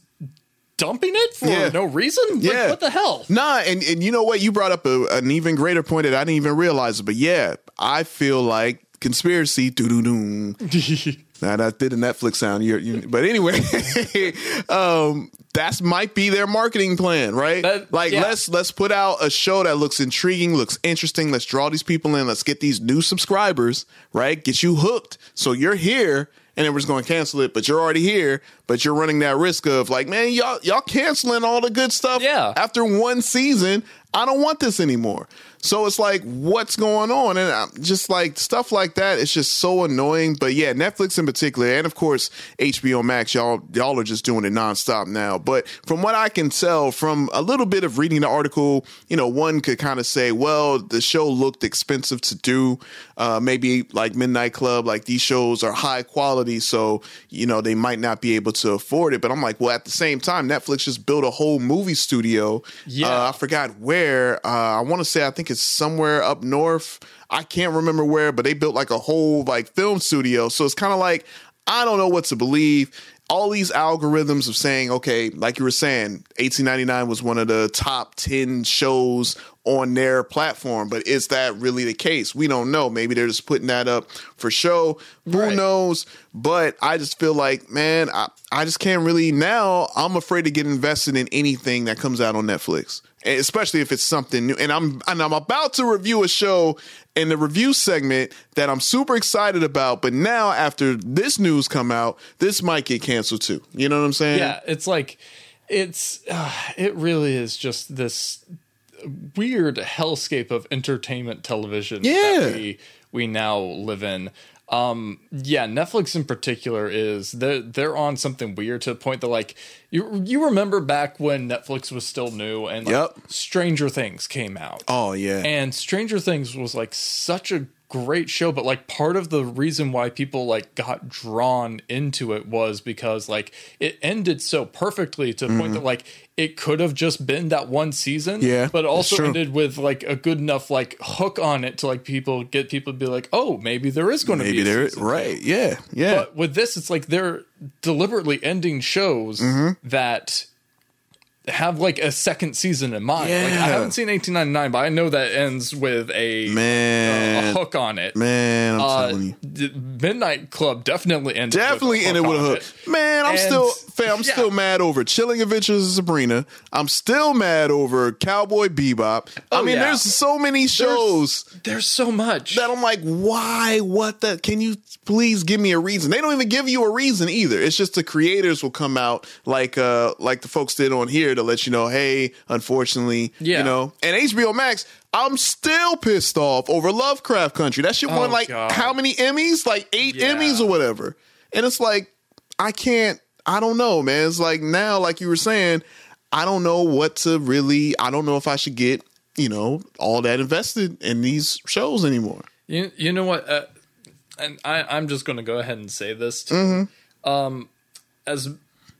dumping it for Yeah. no reason like, Yeah. what the hell Nah, and, and you know what? You brought up a, an even greater point that I didn't even realize. But yeah, I feel like conspiracy. Doo doo doo. Now that did a Netflix sound. You, but anyway, um, that's might be their marketing plan, right? That- like yeah. let's let's put out a show that looks intriguing, looks interesting. Let's draw these people in. Let's get these new subscribers, right? Get you hooked. So you're here, and then we're just going to cancel it. But you're already here. But you're running that risk of like, man, y'all y'all canceling all the good stuff. Yeah. After one season, I don't want this anymore. So it's like, what's going on? And I'm just like stuff like that. It's just so annoying. But yeah, Netflix in particular, and of course HBO Max, y'all y'all are just doing it nonstop now. But from what I can tell, from a little bit of reading the article, you know, one could kind of say, well, the show looked expensive to do. Uh, maybe like Midnight Club, like these shows are high quality, so you know they might not be able to afford it. But I'm like, well, at the same time, Netflix just built a whole movie studio. Yeah. Uh, I forgot where. Uh, I want to say I think it's somewhere up north. I can't remember where, but they built like a whole like film studio. So it's kind of like I don't know what to believe. All these algorithms of saying, okay, like you were saying, 1899 was one of the top 10 shows on their platform, but is that really the case? We don't know. Maybe they're just putting that up for show. Who Right. knows? But I just feel like, man, I, I just can't really now. I'm afraid to get invested in anything that comes out on Netflix, especially if it's something new. And I'm and I'm about to review a show in the review segment that I'm super excited about. But now, after this news come out, this might get canceled too. You know what I'm saying? yeah it's like it's uh, it really is just this weird hellscape of entertainment television Yeah. that we we now live in um yeah netflix in particular is they're they're on something weird to the point that like you you remember back when netflix was still new and like, Yep. stranger things came out Oh yeah. and Stranger Things was like such a great show, but like part of the reason why people like got drawn into it was because like it ended so perfectly to the point that like it could have just been that one season. Mm-hmm. Yeah, But also ended with like a good enough like hook on it to like people get people to be like, oh, maybe there is going to be a they're right. Yeah. Yeah. but with this, it's like they're deliberately ending shows Mm-hmm. that have like a second season in mind. Like, I haven't seen 1899, but I know that ends with a, Man. a hook on it. man, I'm Uh, telling you. d- Midnight Club definitely ended. Definitely with a ended with a hook. it. Man, I'm And- still fam, I'm yeah. still mad over Chilling Adventures of Sabrina. I'm still mad over Cowboy Bebop. I Oh, mean, yeah. there's so many shows There's so much. that I'm like, why? What the? Can you please give me a reason? They don't even give you a reason either. It's just the creators will come out like uh like the folks did on here to let you know, hey, unfortunately, Yeah. you know. And HBO Max, I'm still pissed off over Lovecraft Country. That shit won Oh, like God. how many Emmys? Like eight Yeah. Emmys or whatever. And it's like, I can't. I don't know, man. It's like now, like you were saying, I don't know what to really. I don't know if I should get you know all that invested in these shows anymore. You you know what? Uh, and I I'm just going to go ahead and say this. Too. Mm-hmm. Um, as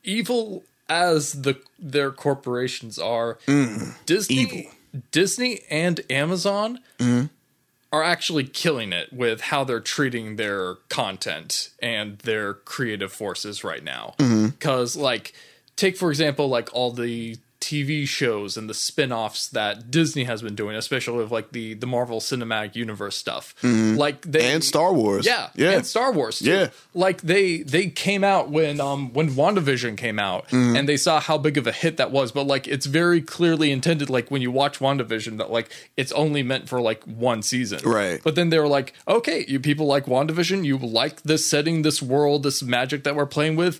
evil as the their corporations are, Disney, Mm. evil. Disney and Amazon Mm-hmm. are actually killing it with how they're treating their content and their creative forces right now. Mm-hmm. Because like take for example like all the TV shows and the spin-offs that Disney has been doing, especially with like the the Marvel Cinematic Universe stuff. Like they Mm-hmm. And Star Wars. yeah, Yeah. and Star Wars too. Yeah. Like they they came out when um when WandaVision came out Mm-hmm. and they saw how big of a hit that was, but like it's very clearly intended like when you watch WandaVision that like it's only meant for like one season. Right. But then they were like, "Okay, you people like WandaVision, you like this setting, this world, this magic that we're playing with.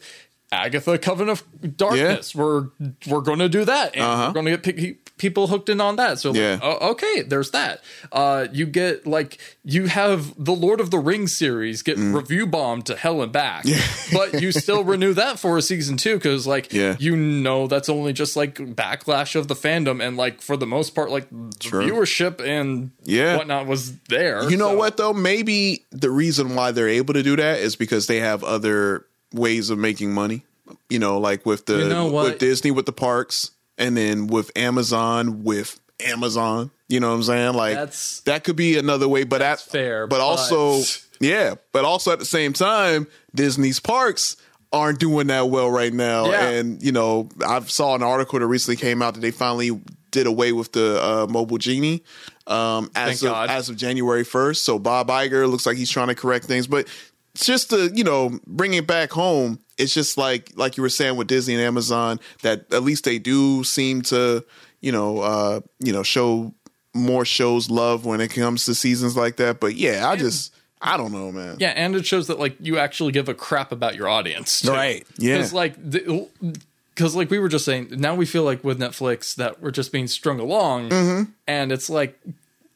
Agatha Coven of Darkness. We're we're going to do that and Uh-huh. we're going to get pe- people hooked in on that. So Yeah. like, oh, okay, there's that. Uh, you get like you have the Lord of the Rings series get Mm. review bombed to hell and back, but you still renew that for a season two because like Yeah. you know that's only just like backlash of the fandom and like for the most part like True. viewership and Yeah. whatnot was there. You know so- what though? Maybe the reason why they're able to do that is because they have other ways of making money. You know, like with the You know with Disney with the parks, and then with Amazon with Amazon. You know what I'm saying? Like That's- that could be another way. But that's fair, But, but- also, yeah. But also at the same time, Disney's parks aren't doing that well right now. Yeah. And you know, I saw an article that recently came out that they finally did away with the uh, mobile genie um, as Thank of God. as of January 1st. So Bob Iger looks like he's trying to correct things, but just to you know bring it back home. It's just like like you were saying with Disney and Amazon that at least they do seem to you know uh, you know show more shows love when it comes to seasons like that. But yeah, I just I don't know, man. Yeah, and it shows that like you actually give a crap about your audience, too. Right, yeah. Because like, because like we were just saying, now we feel like with Netflix that we're just being strung along, and it's like,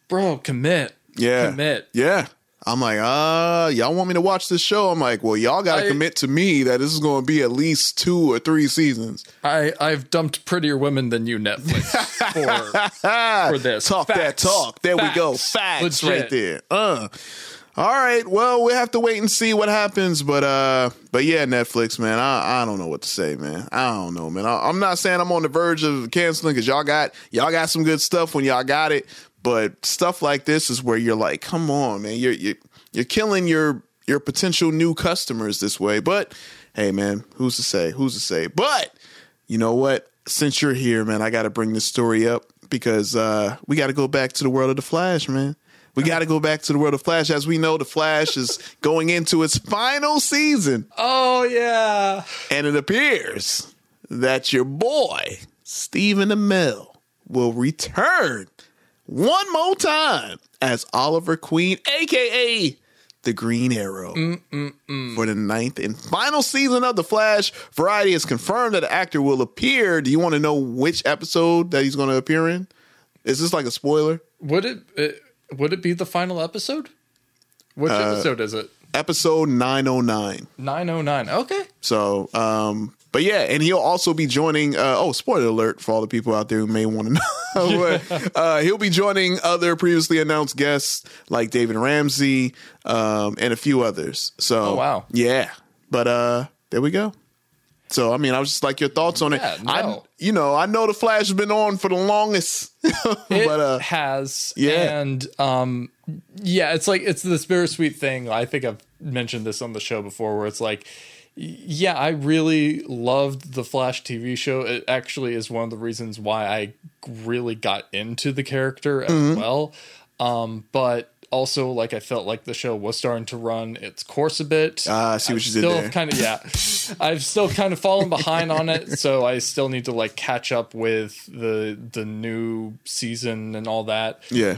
bro, commit, Mm-hmm. Yeah. commit. Yeah. I'm like, uh, y'all want me to watch this show? I'm like, well, y'all got to commit to me that this is going to be at least two or three seasons. I I've dumped prettier women than you, Netflix, for for this. Talk that talk. There we go. Facts. Facts Legit. right there. Uh. All right. Well, we have to wait and see what happens, but uh, but yeah, Netflix, man. I I don't know what to say, man. I don't know, man. I, I'm not saying I'm on the verge of canceling because y'all got y'all got some good stuff when y'all got it, but stuff like this is where you're like, come on, man. You're you're you're killing your your potential new customers this way. But hey, man, who's to say? Who's to say? But you know what? Since you're here, man, I got to bring this story up because uh, we got to go back to the world of the Flash, man. We got to go back to the world of Flash. As we know, the Flash is going into its final season, Oh yeah. and it appears that your boy Stephen Amell will return one more time as Oliver Queen, aka the Green Arrow, for the ninth and final season of the Flash. Variety has confirmed that the actor will appear. Do you want to know which episode that he's going to appear in? Is this like a spoiler? Would it, it would it be the final episode? Which Uh, episode is it? Episode nine oh nine. Nine oh nine. Okay. So, um, but yeah, and he'll also be joining. Uh, oh, spoiler alert for all the people out there who may want to know. but, uh, he'll be joining other previously announced guests like David Ramsey um, and a few others. So, Oh, wow. yeah. But uh, there we go. So, I mean, I was just like your thoughts on Yeah, it. I, you know, I know the Flash has been on for the longest, It but uh, has, yeah. and um, yeah, it's like it's this bittersweet thing. I think I've mentioned this on the show before, where it's like, yeah, I really loved the Flash TV show. It actually is one of the reasons why I really got into the character as Mm-hmm. well. Um, but also, like, I felt like the show was starting to run its course a bit. Ah, I see what I've you did still there. Kind of, yeah. I've still kind of fallen behind on it, so I still need to like catch up with the the new season and all that. yeah,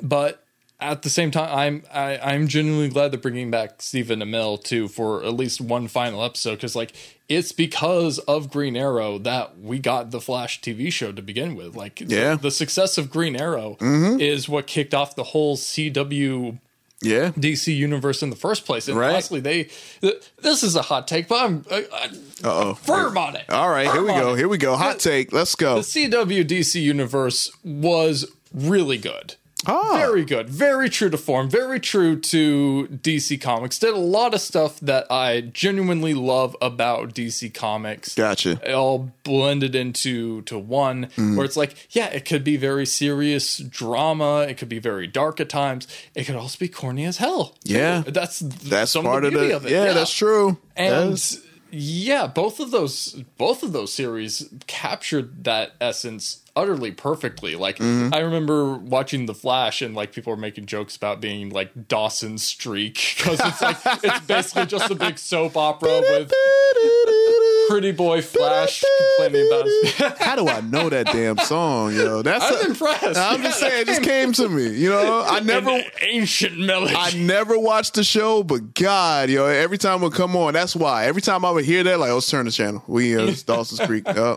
But at the same time, I'm I, I'm genuinely glad they're bringing back Stephen Amell too for at least one final episode because like it's because of Green Arrow that we got the Flash TV show to begin with. Like Yeah. the, success of Green Arrow Mm-hmm. is what kicked off the whole CW yeah. DC universe in the first place. And Right. honestly, they th- this is a hot take, but I'm I, I, Uh oh. firm on it. All right, here we go. it. Here we go. Hot take. Let's go. The CW DC universe was really good. Ah. Very good. Very true to form. Very true to DC Comics. Did a lot of stuff that I genuinely love about DC Comics. Gotcha. It all blended into to one Mm-hmm. where it's like, yeah, it could be very serious drama. It could be very dark at times. It could also be corny as hell. Yeah. That's That's some part of the of it. Yeah, that's true. And That's- yeah, both of those both of those series captured that essence utterly perfectly. Like Mm-hmm. I remember watching The Flash and like people were making jokes about being like Dawson Streak because it's like it's basically just a big soap opera with pretty boy Flash complaining about. How do I know that damn song, yo? That's I'm a- impressed. I'm just saying, it just came to me. You know, I never, An ancient melody. I never watched the show, but God, yo, every time it would come on, that's why. Every time I would hear that, like, let's turn the channel. We uh, it's Dawson's Creek. Uh,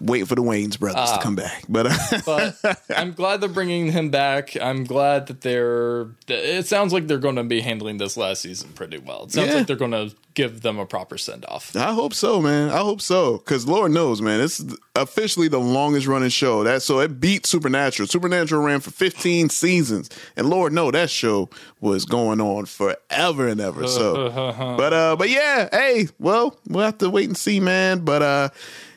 waiting for the Wayans brothers to come back, but uh, but I'm glad they're bringing him back. I'm glad that they're. It sounds like they're going to be handling this last season pretty well. It sounds Yeah. like they're going to give them a proper send off. I hope so, man. I hope so, because Lord knows, man, it's officially the longest running show. That so it beat Supernatural. Supernatural ran for 15 seasons, and Lord know that show was going on forever and ever. So, but uh, but yeah, hey, well, we'll have to wait and see, man. But uh.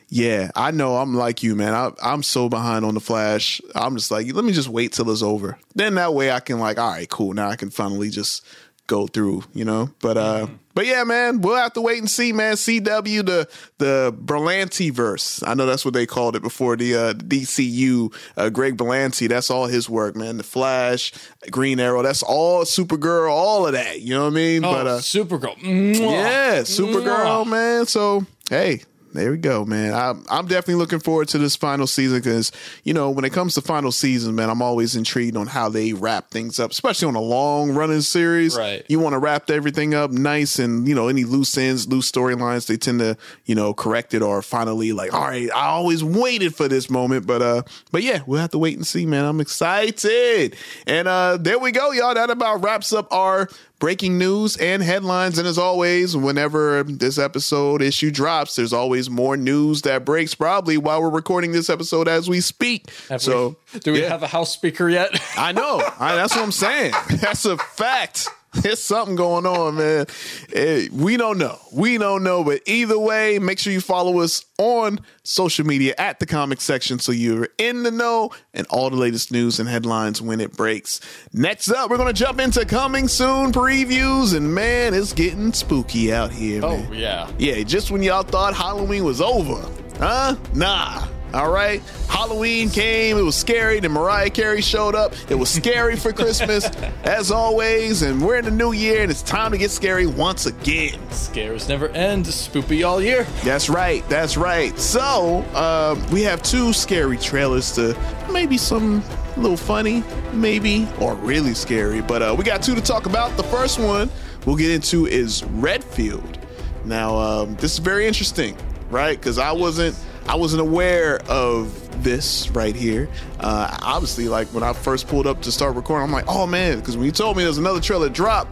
Yeah, I know. I'm like you, man. I, I'm so behind on the Flash. I'm just like, let me just wait till it's over. Then that way I can like, all right, cool. Now I can finally just go through, you know. But uh, but yeah, man, we'll have to wait and see, man. CW the the Berlanti verse. I know that's what they called it before the uh, DCU. Uh, Greg Berlanti, that's all his work, man. The Flash, Green Arrow, that's all Supergirl, all of that. You know what I mean? Oh, but uh, Supergirl. Mwah. yeah, Supergirl, Mwah. man. So hey, there we go, man. I'm I'm definitely looking forward to this final season because you know when it comes to final season, man, I'm always intrigued on how they wrap things up, especially on a long running series. Right. You want to wrap everything up nice, and you know any loose ends, loose storylines, they tend to you know correct it or finally like, all right, I always waited for this moment, but uh, but yeah, we'll have to wait and see, man. I'm excited, and uh, there we go, y'all. That about wraps up our breaking news and headlines. And as always, whenever this episode issue drops, there's always more news that breaks probably while we're recording this episode as we speak. Have so, we- do we yeah. have a house speaker yet? I know. I, that's what I'm saying. That's a fact. There's something going on, man. Eh, we don't know. We don't know. But either way, make sure you follow us on social media at the comic section so you're in the know and all the latest news and headlines when it breaks. Next up, we're going to jump into coming soon previews. And man, it's getting spooky out here, oh yeah. Yeah, just when y'all thought Halloween was over. Huh? Nah. All right. Halloween came. It was scary. Then Mariah Carey showed up. It was scary for Christmas, as always. And we're in the new year, and it's time to get scary once again. Scares never end. Spoopy all year. That's right. That's right. So, uh, we have two scary trailers to maybe some a little funny, maybe, or really scary. But uh, we got two to talk about. The first one we'll get into is Renfield. Now, um, this is very interesting, right? Because I wasn't I wasn't aware of this right here. Uh, obviously, like when I first pulled up to start recording, I'm like, oh man, because when you told me there's another trailer drop,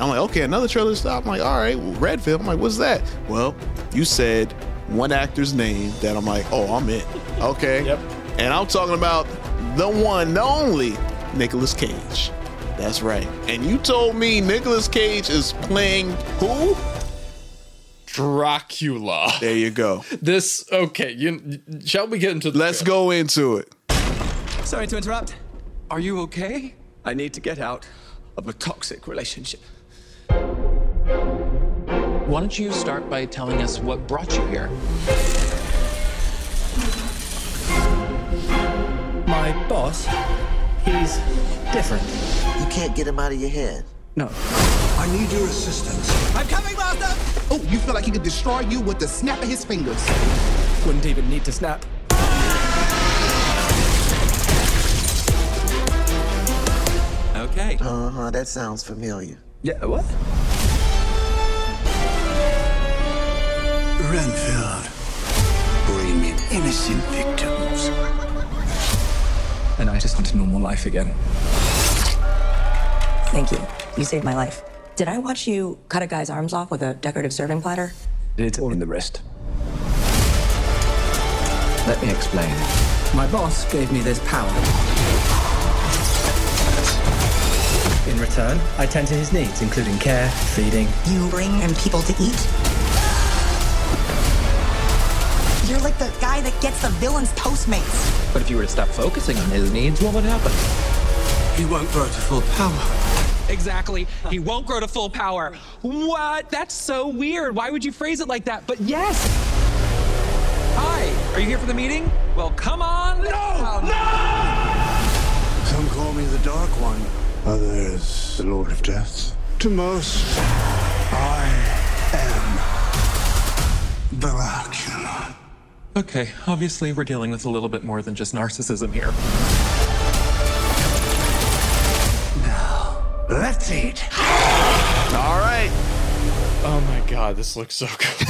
I'm like, okay, another trailer stop. I'm like, all right, well, Renfield. I'm like, what's that? Well, you said one actor's name that I'm like, oh, I'm in. Okay. Yep. And I'm talking about the one, the only Nicolas Cage. That's right. And you told me Nicolas Cage is playing who? Dracula. There you go. This okay. You shall we get into the Let's trailer? go into it. Sorry to interrupt. Are you okay? I need to get out of a toxic relationship. Why don't you start by telling us what brought you here? My boss, he's different. You can't get him out of your head. No. I need your assistance. I'm coming, Master! Oh, you feel like he could destroy you with the snap of his fingers. Wouldn't even need to snap. Okay. Uh huh, that sounds familiar. Yeah, what? Renfield. Bring in innocent victims. And I just want a normal life again. Thank you. You saved my life. Did I watch you cut a guy's arms off with a decorative serving platter? It's all in the wrist. Let me explain. My boss gave me this power. In return, I tend to his needs, including care, feeding. You bring him people to eat? You're like the guy that gets the villain's Postmates. But if you were to stop focusing on his needs, what would happen? He won't grow to full power. Exactly. He won't grow to full power. What? That's so weird. Why would you phrase it like that? But yes. Hi. Are you here for the meeting? Well, come on. No. No. Some call me the Dark One. Others, the Lord of Death. To most, I am Dracula. Okay, obviously we're dealing with a little bit more than just narcissism here. Let's eat. All right. Oh my god, this looks so good.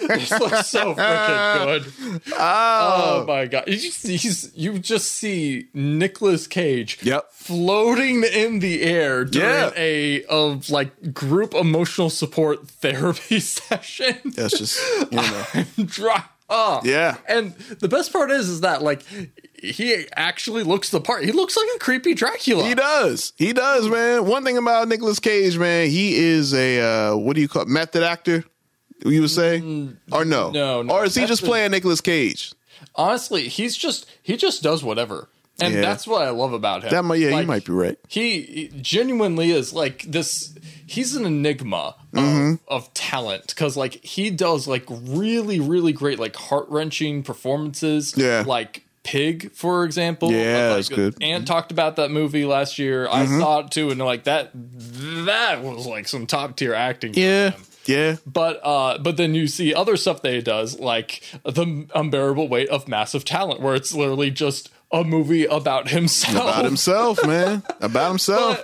this looks so freaking good. Oh. oh my god. You just, he's, you just see Nicolas Cage Yep. floating in the air during Yeah. a of like group emotional support therapy session. That's just you know. Dry. Oh. Yeah. And the best part is is that like he actually looks the part. He looks like a creepy Dracula. He does. He does, man. One thing about Nicolas Cage, man, he is a uh, what do you call it? method actor? You would say, or no, Mm, no, no. or is he just playing Nicolas Cage? Honestly, he's just he just does whatever. And Yeah. that's what I love about him. That might, yeah, Like, you might be right. he genuinely is like this he's an enigma Mm-hmm. of, of talent because like he does like really really great like heart-wrenching performances Yeah. like pig for example Yeah, like, that's good. Mm-hmm. Ant talked about that movie last year i saw it too and like that that was like some top tier acting Yeah, yeah, But uh, but then you see other stuff that he does, like the unbearable weight of massive talent, where it's literally just a movie about himself. about himself, man, about himself.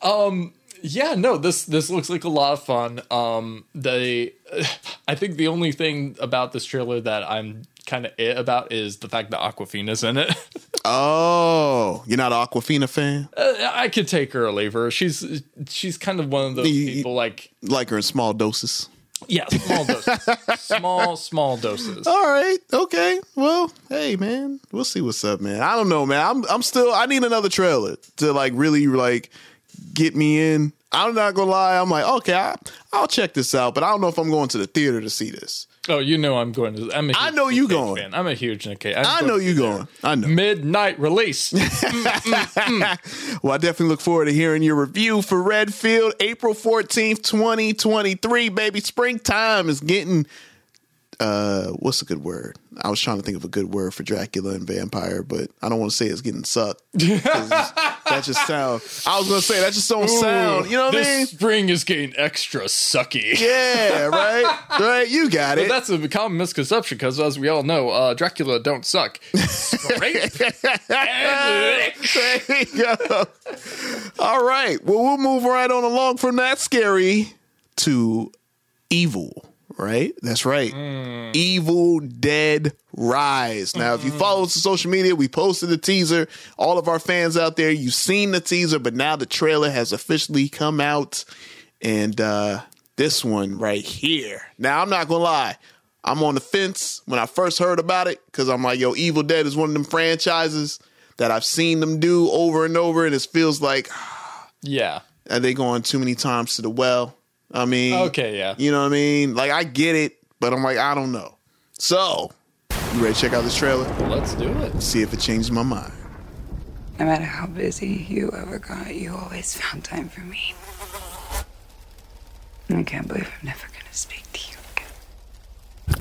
Um yeah, no, this this looks like a lot of fun. Um, they, I think the only thing about this trailer that I'm kind of it about is the fact that Awkwafina's in it. Oh, you're not an Awkwafina fan? Uh, I could take her or leave her. She's she's kind of one of those You- people like Like her in small doses. yeah, small doses, small small doses. All right, okay. Well, hey, man, we'll see what's up, man. I don't know, man. I'm I'm still. I need another trailer to like really like get me in. I'm not gonna lie. I'm like, okay, I, I'll check this out, but I don't know if I'm going to the theater to see this. Oh, you know I'm going to. I'm a I huge know you Cage going. Fan. I'm a huge Nick Cage. I'm I know you going. I know. Midnight release. Well, I definitely look forward to hearing your review for Renfield, April 14th, 2023. Baby, springtime is getting uh what's a good word? I was trying to think of a good word for Dracula and vampire, but I don't want to say it's getting sucked. that just sound I was gonna say that just don't sound, you know what this I mean? spring is getting extra sucky. Yeah, right? right, you got But it. that's a common misconception because, as we all know, uh, Dracula don't suck. There you go. All right. Well, we'll move right on along from that scary to evil, right? That's right. Evil Dead Rise. Now, if you follow us on social media, we posted the teaser. All of our fans out there, you've seen the teaser, but now the trailer has officially come out. And uh this one right here. Now, I'm not going to lie. I'm on the fence when I first heard about it because I'm like, yo, Evil Dead is one of them franchises that I've seen them do over and over, and it feels like Yeah. are they going too many times to the well? I mean, Okay, yeah. you know what I mean? Like I get it, but I'm like, I don't know. So, you ready to check out this trailer? Let's do it. See if it changes my mind. No matter how busy you ever got, you always found time for me. I can't believe I'm never gonna speak to you again.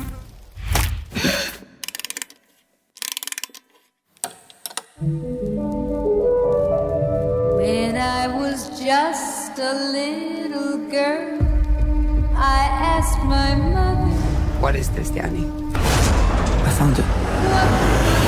When I was just a little girl, I asked my mother. What is this, Danny? I found it.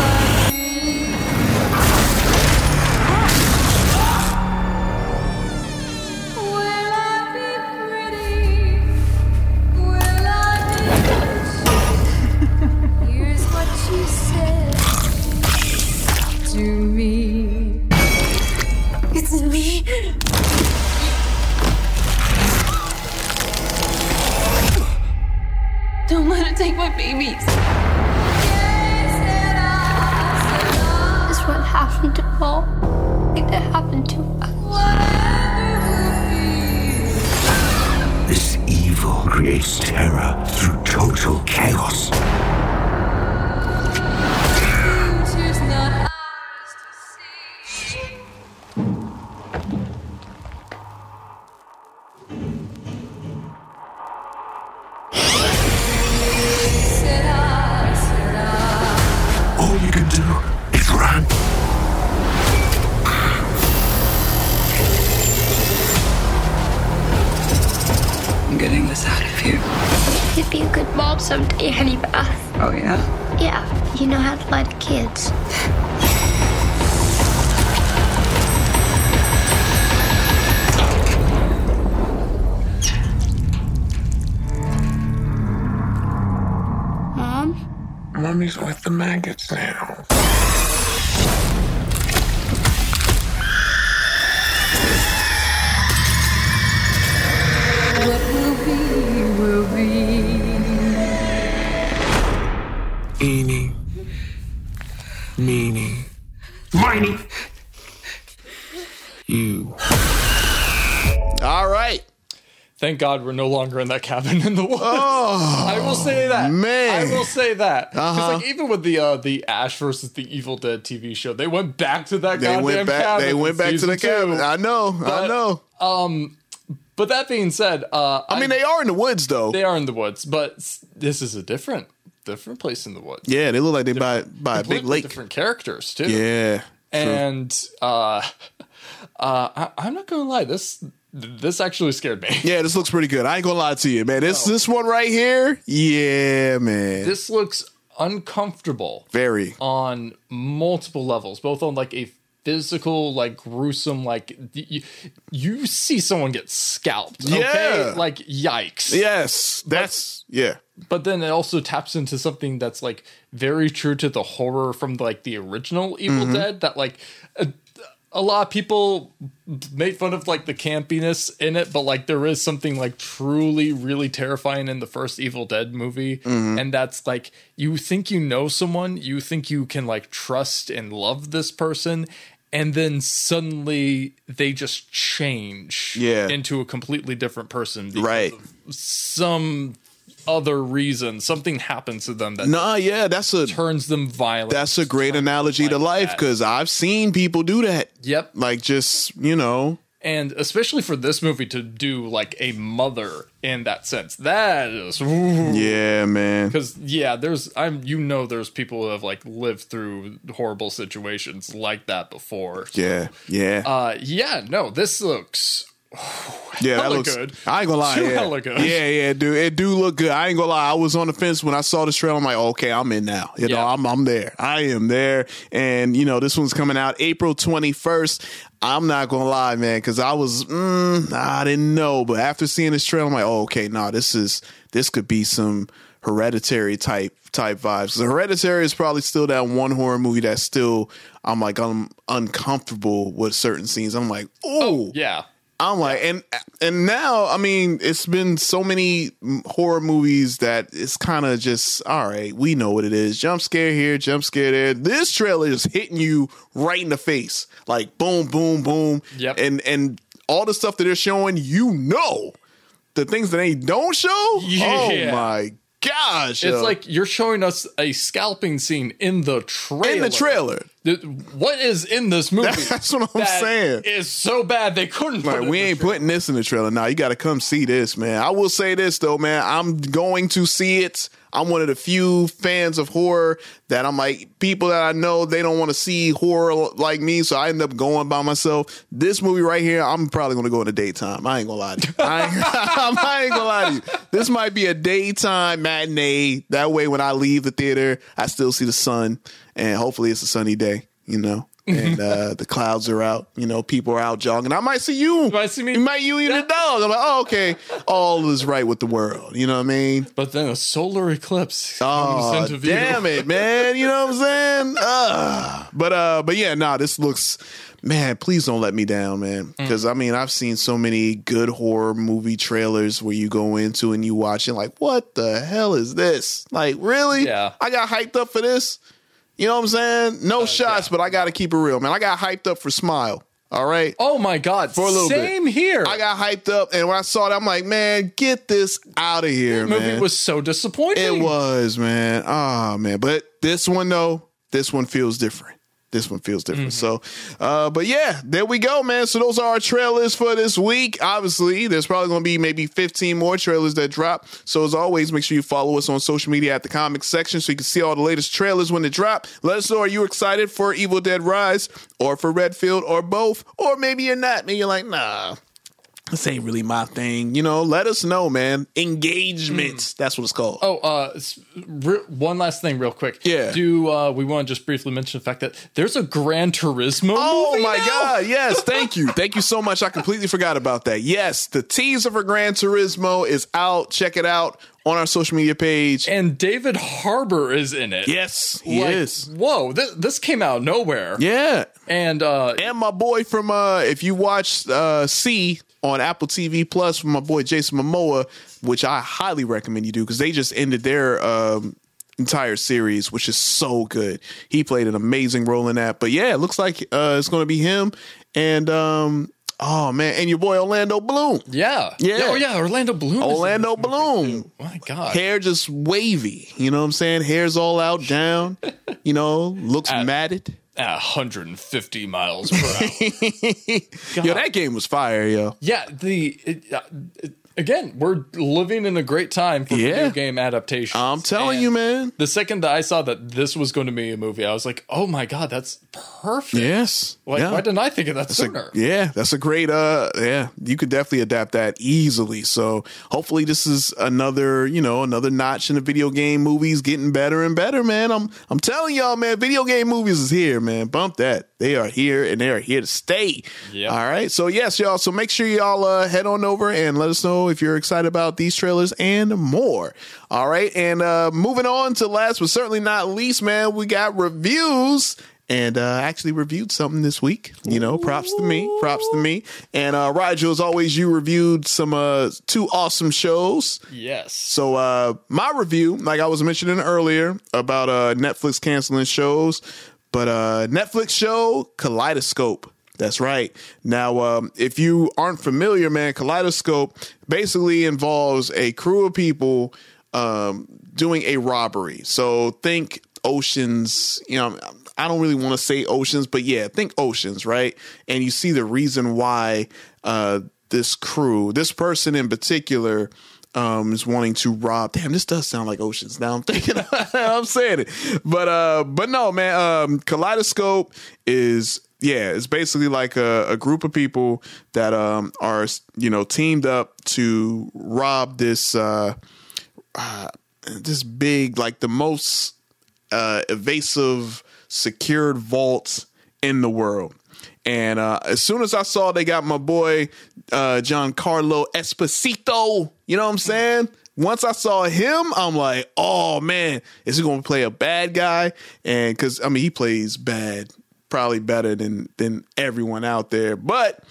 Thank God we're no longer in that cabin in the woods. Oh, I will say that. man. I will say that. Because Uh-huh. like even with the uh, the Ash versus the Evil Dead TV show, they went back to that They goddamn went back. cabin. They went back to the cabin. two. I know. I But, know. Um, but that being said, uh, I mean, they are in the woods though. they are in the woods, but this is a different different place in the woods. Yeah, they look like they by by a big lake. different characters too. Yeah. true. and uh, uh, I, I'm not gonna lie, this this actually scared me. Yeah, this looks pretty good. I ain't gonna lie to you, man. This this one right here, yeah, man. This looks uncomfortable Very. on multiple levels, both on like a physical, like gruesome, like you, you see someone get scalped. Okay? Yeah. Like yikes. Yes, that's yeah. But then it also taps into something that's like very true to the horror from like the original Evil Mhm. Dead that like a, a lot of people made fun of like the campiness in it, but like there is something like truly really terrifying in the first Evil Dead movie. Mhm. And that's like you think you know someone, you think you can like trust and love this person. And then suddenly they just change Yeah. into a completely different person because Right. of some other reason. Something happens to them that Nah, yeah, that's a turns them violent. that's a great analogy to life because I've seen people do that. Yep. Like just you know, and especially for this movie to do like a mother in that sense, that is ooh. yeah, man. Because yeah, there's I'm you know there's people who have like lived through horrible situations like that before. Yeah, yeah, Uh, yeah, no, this looks yeah. That looks good. I ain't gonna lie. Yeah. hella good. yeah, yeah, dude. It do look good. I ain't gonna lie. I was on the fence when I saw this trailer. I'm like, okay, I'm in now. You know, I'm I'm there. I am there. And you know, this one's coming out April 21st. I'm not gonna lie, man, because I was mm, I didn't know, but after seeing this trailer, I'm like, oh, okay, no, this is this could be some hereditary type type vibes. The hereditary is probably still that one horror movie that's still I'm like I'm uncomfortable with certain scenes. I'm like, oh yeah. I'm like, and and now, I mean, it's been so many horror movies that it's kind of just all right. We know what it is: jump scare here, jump scare there. This trailer is hitting you right in the face, like boom, boom, boom. Yep. And and all the stuff that they're showing, you know, the things that they don't show. Yeah. Oh my gosh! It's yo. like you're showing us a scalping scene in the trailer. in the trailer. What is in this movie? That's what I'm that saying. Is so bad they couldn't. Like it we ain't putting this in the trailer. Now you got to come see this, man. I will say this though, man. I'm going to see it. I'm one of the few fans of horror that I'm like people that I know they don't want to see horror like me, so I end up going by myself. This movie right here, I'm probably going to go in the daytime. I ain't gonna lie to you. I ain't, I ain't gonna lie to you. This might be a daytime matinee. That way, when I leave the theater, I still see the sun, and hopefully it's a sunny day. You know. And uh, the clouds are out. You know, people are out jogging. I might see you. You might see me. You might you and the dog. I'm like, oh, okay. All is right with the world. You know what I mean? But then a solar eclipse Oh, comes into view. damn it, man. You know what I'm saying? Uh, but uh, but yeah, nah, this looks man, please don't let me down, man. Mm. Because I mean, I've seen so many good horror movie trailers where you go into and you watch it like, what the hell is this? Like, really? Yeah. I got hyped up for this. You know what I'm saying? Uh, No shots, but I got to keep it real, man. I got hyped up for Smile. All right. Oh my god! For a little bit. Same here. I got hyped up, and when I saw it, I'm like, man, get this out of here, the movie man. was so disappointing. It was, man. Oh man. But this one though, this one feels different. This one feels different. Mm-hmm. So uh but yeah, there we go, man. So those are our trailers for this week. Obviously, there's probably gonna be maybe 15 more trailers that drop. So as always, make sure you follow us on social media at the comics section so you can see all the latest trailers when they drop. Let us know are you excited for Evil Dead Rise or for Renfield or both? Or maybe you're not. Maybe you're like, nah. This ain't really my thing. You know, let us know, man. Engagements. That's what it's called. Oh, uh, re- one last thing, real quick. Yeah. Do uh, we want to just briefly mention the fact that there's a Gran Turismo? Oh my now? god, yes, thank you. Thank you so much. I completely forgot about that. Yes, the teaser for Gran Turismo is out. Check it out on our social media page. And David Harbour is in it. Yes, he Like, is. Whoa, this, this came out of nowhere. Yeah. And uh, And my boy from uh if you watch uh See on Apple TV Plus from my boy Jason Momoa, which I highly recommend you do because they just ended their um entire series, which is so good. He played an amazing role in that. But yeah, it looks like uh it's gonna be him and um oh man, and your boy Orlando Bloom. yeah. Yeah. Oh, yeah. Orlando Bloom. Orlando Bloom. too. My God. Hair just wavy. You know what I'm saying? Hair's all out down. You know, looks matted. At 150 miles per hour. Yo, that game was fire, yo. Yeah, the it, uh, it- again, we're living in a great time for Yeah. video game adaptations. I'm telling And you, man. The second that I saw that this was going to be a movie, I was like, "Oh my god, that's perfect!" Yes. Like, Yeah. why didn't I think of that That's a- sooner? yeah, that's a great uh yeah, you could definitely adapt that easily. So hopefully this is another, you know, another notch in the video game movies getting better and better, man. I'm I'm telling y'all, man, video game movies is here, man. Bump that. They are here and they are here to stay. Yep. All right. So yes, y'all. So make sure y'all uh, head on over and let us know if you're excited about these trailers and more. All right. And uh moving on to last but certainly not least, man, we got reviews and uh, actually reviewed something this week. You know, props to me, props to me. And uh, Rigel, as always, you reviewed some uh, two awesome shows. Yes. So uh, my review, like I was mentioning earlier about uh, Netflix canceling shows, but uh, Netflix show Kaleidoscope. That's right. Now, um, if you aren't familiar, man, Kaleidoscope basically involves a crew of people um, doing a robbery. So think oceans, you know, I don't really want to say oceans, but yeah, think oceans, right? And you see the reason why uh, this crew, this person in particular, um, is wanting to rob. Damn, this does sound like oceans. Now I'm thinking, I'm saying it, but uh, but no, man. Um, Kaleidoscope is yeah, it's basically like a, a group of people that um are you know teamed up to rob this uh, uh this big like the most uh evasive secured vault in the world. And uh, as soon as I saw they got my boy uh, Giancarlo Esposito, you know what I'm saying? Once I saw him, I'm like, oh man, is he going to play a bad guy? And because I mean, he plays bad, probably better than than everyone out there. But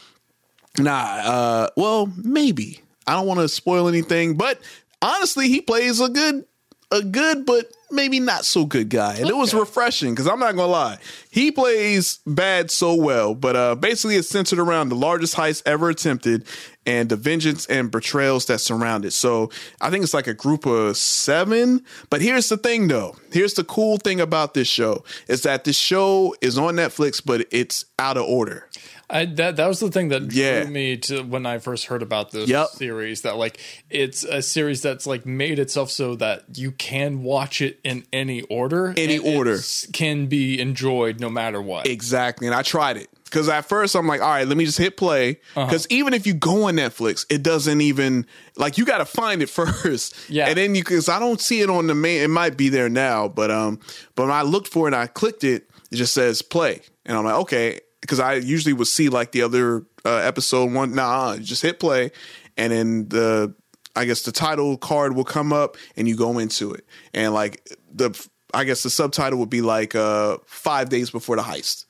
nah, uh, well, maybe I don't want to spoil anything, but honestly, he plays a good, a good, but maybe not so good guy, and it was refreshing because I'm not gonna lie, he plays bad so well. But uh, basically, it's centered around the largest heist ever attempted and the vengeance and betrayals that surround it. So I think it's like a group of seven. But here's the thing, though. Here's the cool thing about this show is that this show is on Netflix, but it's out of order. I, that that was the thing that drew me to when I first heard about this Yep. series. That like it's a series that's like made itself so that you can watch it in any order, Any and order. can be enjoyed no matter what. Exactly. And I tried it. Because at first I'm like, all right, let me just hit play. Uh-huh. Because even if you go on Netflix, it doesn't even like you got to find it first. Yeah. And then you because I don't see it on the main. It might be there now, but um, but when I looked for it, and I clicked it. It just says play, and I'm like, okay. Because I usually would see like the other uh, episode one. Nah, just hit play, and then the I guess the title card will come up, and you go into it, and like the I guess the subtitle would be like uh five days before the heist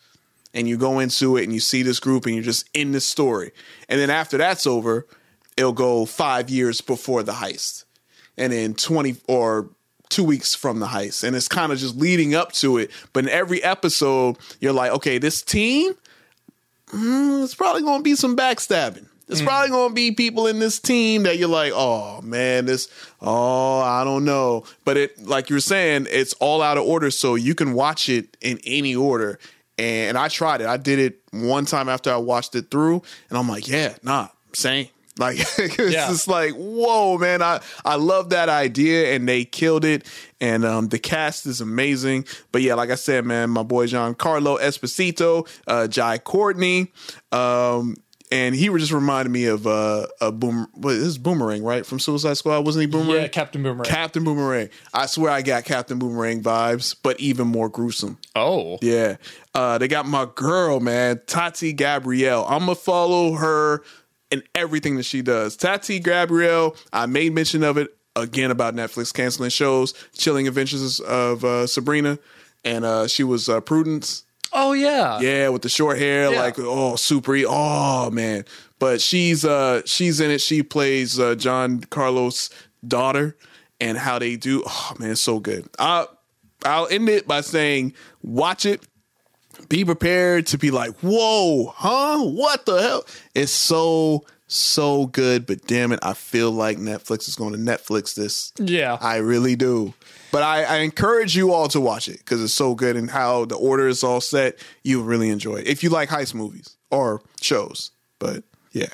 and you go into it and you see this group and you're just in this story. And then after that's over, it'll go five years before the heist. And then 20 or two weeks from the heist. And it's kind of just leading up to it. But in every episode, you're like, okay, this team, mm, it's probably going to be some backstabbing. There's probably going to be people in this team that you're like, oh man, this, oh, I don't know. But it, like you were saying, it's all out of order. So you can watch it in any order. And I tried it. I did it one time after I watched it through. And I'm like, yeah, nah, same. Like it's Yeah. just like, whoa, man. I, I love that idea and they killed it. And um, the cast is amazing. But yeah, like I said, man, my boy Giancarlo Esposito, uh, Jai Courtney, um, and he just reminded me of uh, a boom. What is Boomerang, right? From Suicide Squad, wasn't he Boomerang? Yeah, Captain Boomerang. Captain Boomerang. I swear I got Captain Boomerang vibes, but even more gruesome. Oh, Yeah. Uh, they got my girl, man, Tati Gabrielle. I'm gonna follow her in everything that she does. Tati Gabrielle, I made mention of it again about Netflix canceling shows, Chilling Adventures of uh, Sabrina, and uh, she was uh, Prudence. Oh yeah. Yeah, with the short hair, Yeah. like oh, super. Oh man, but she's uh she's in it. She plays uh, Giancarlo's daughter, and how they do. Oh man, it's so good. I I'll end it by saying, watch it. Be prepared to be like, whoa, huh? What the hell? It's so so good, but damn it, I feel like Netflix is going to Netflix this. Yeah. I really do. But I, I encourage you all to watch it because it's so good and how the order is all set. You'll really enjoy it if you like heist movies or shows. But yeah,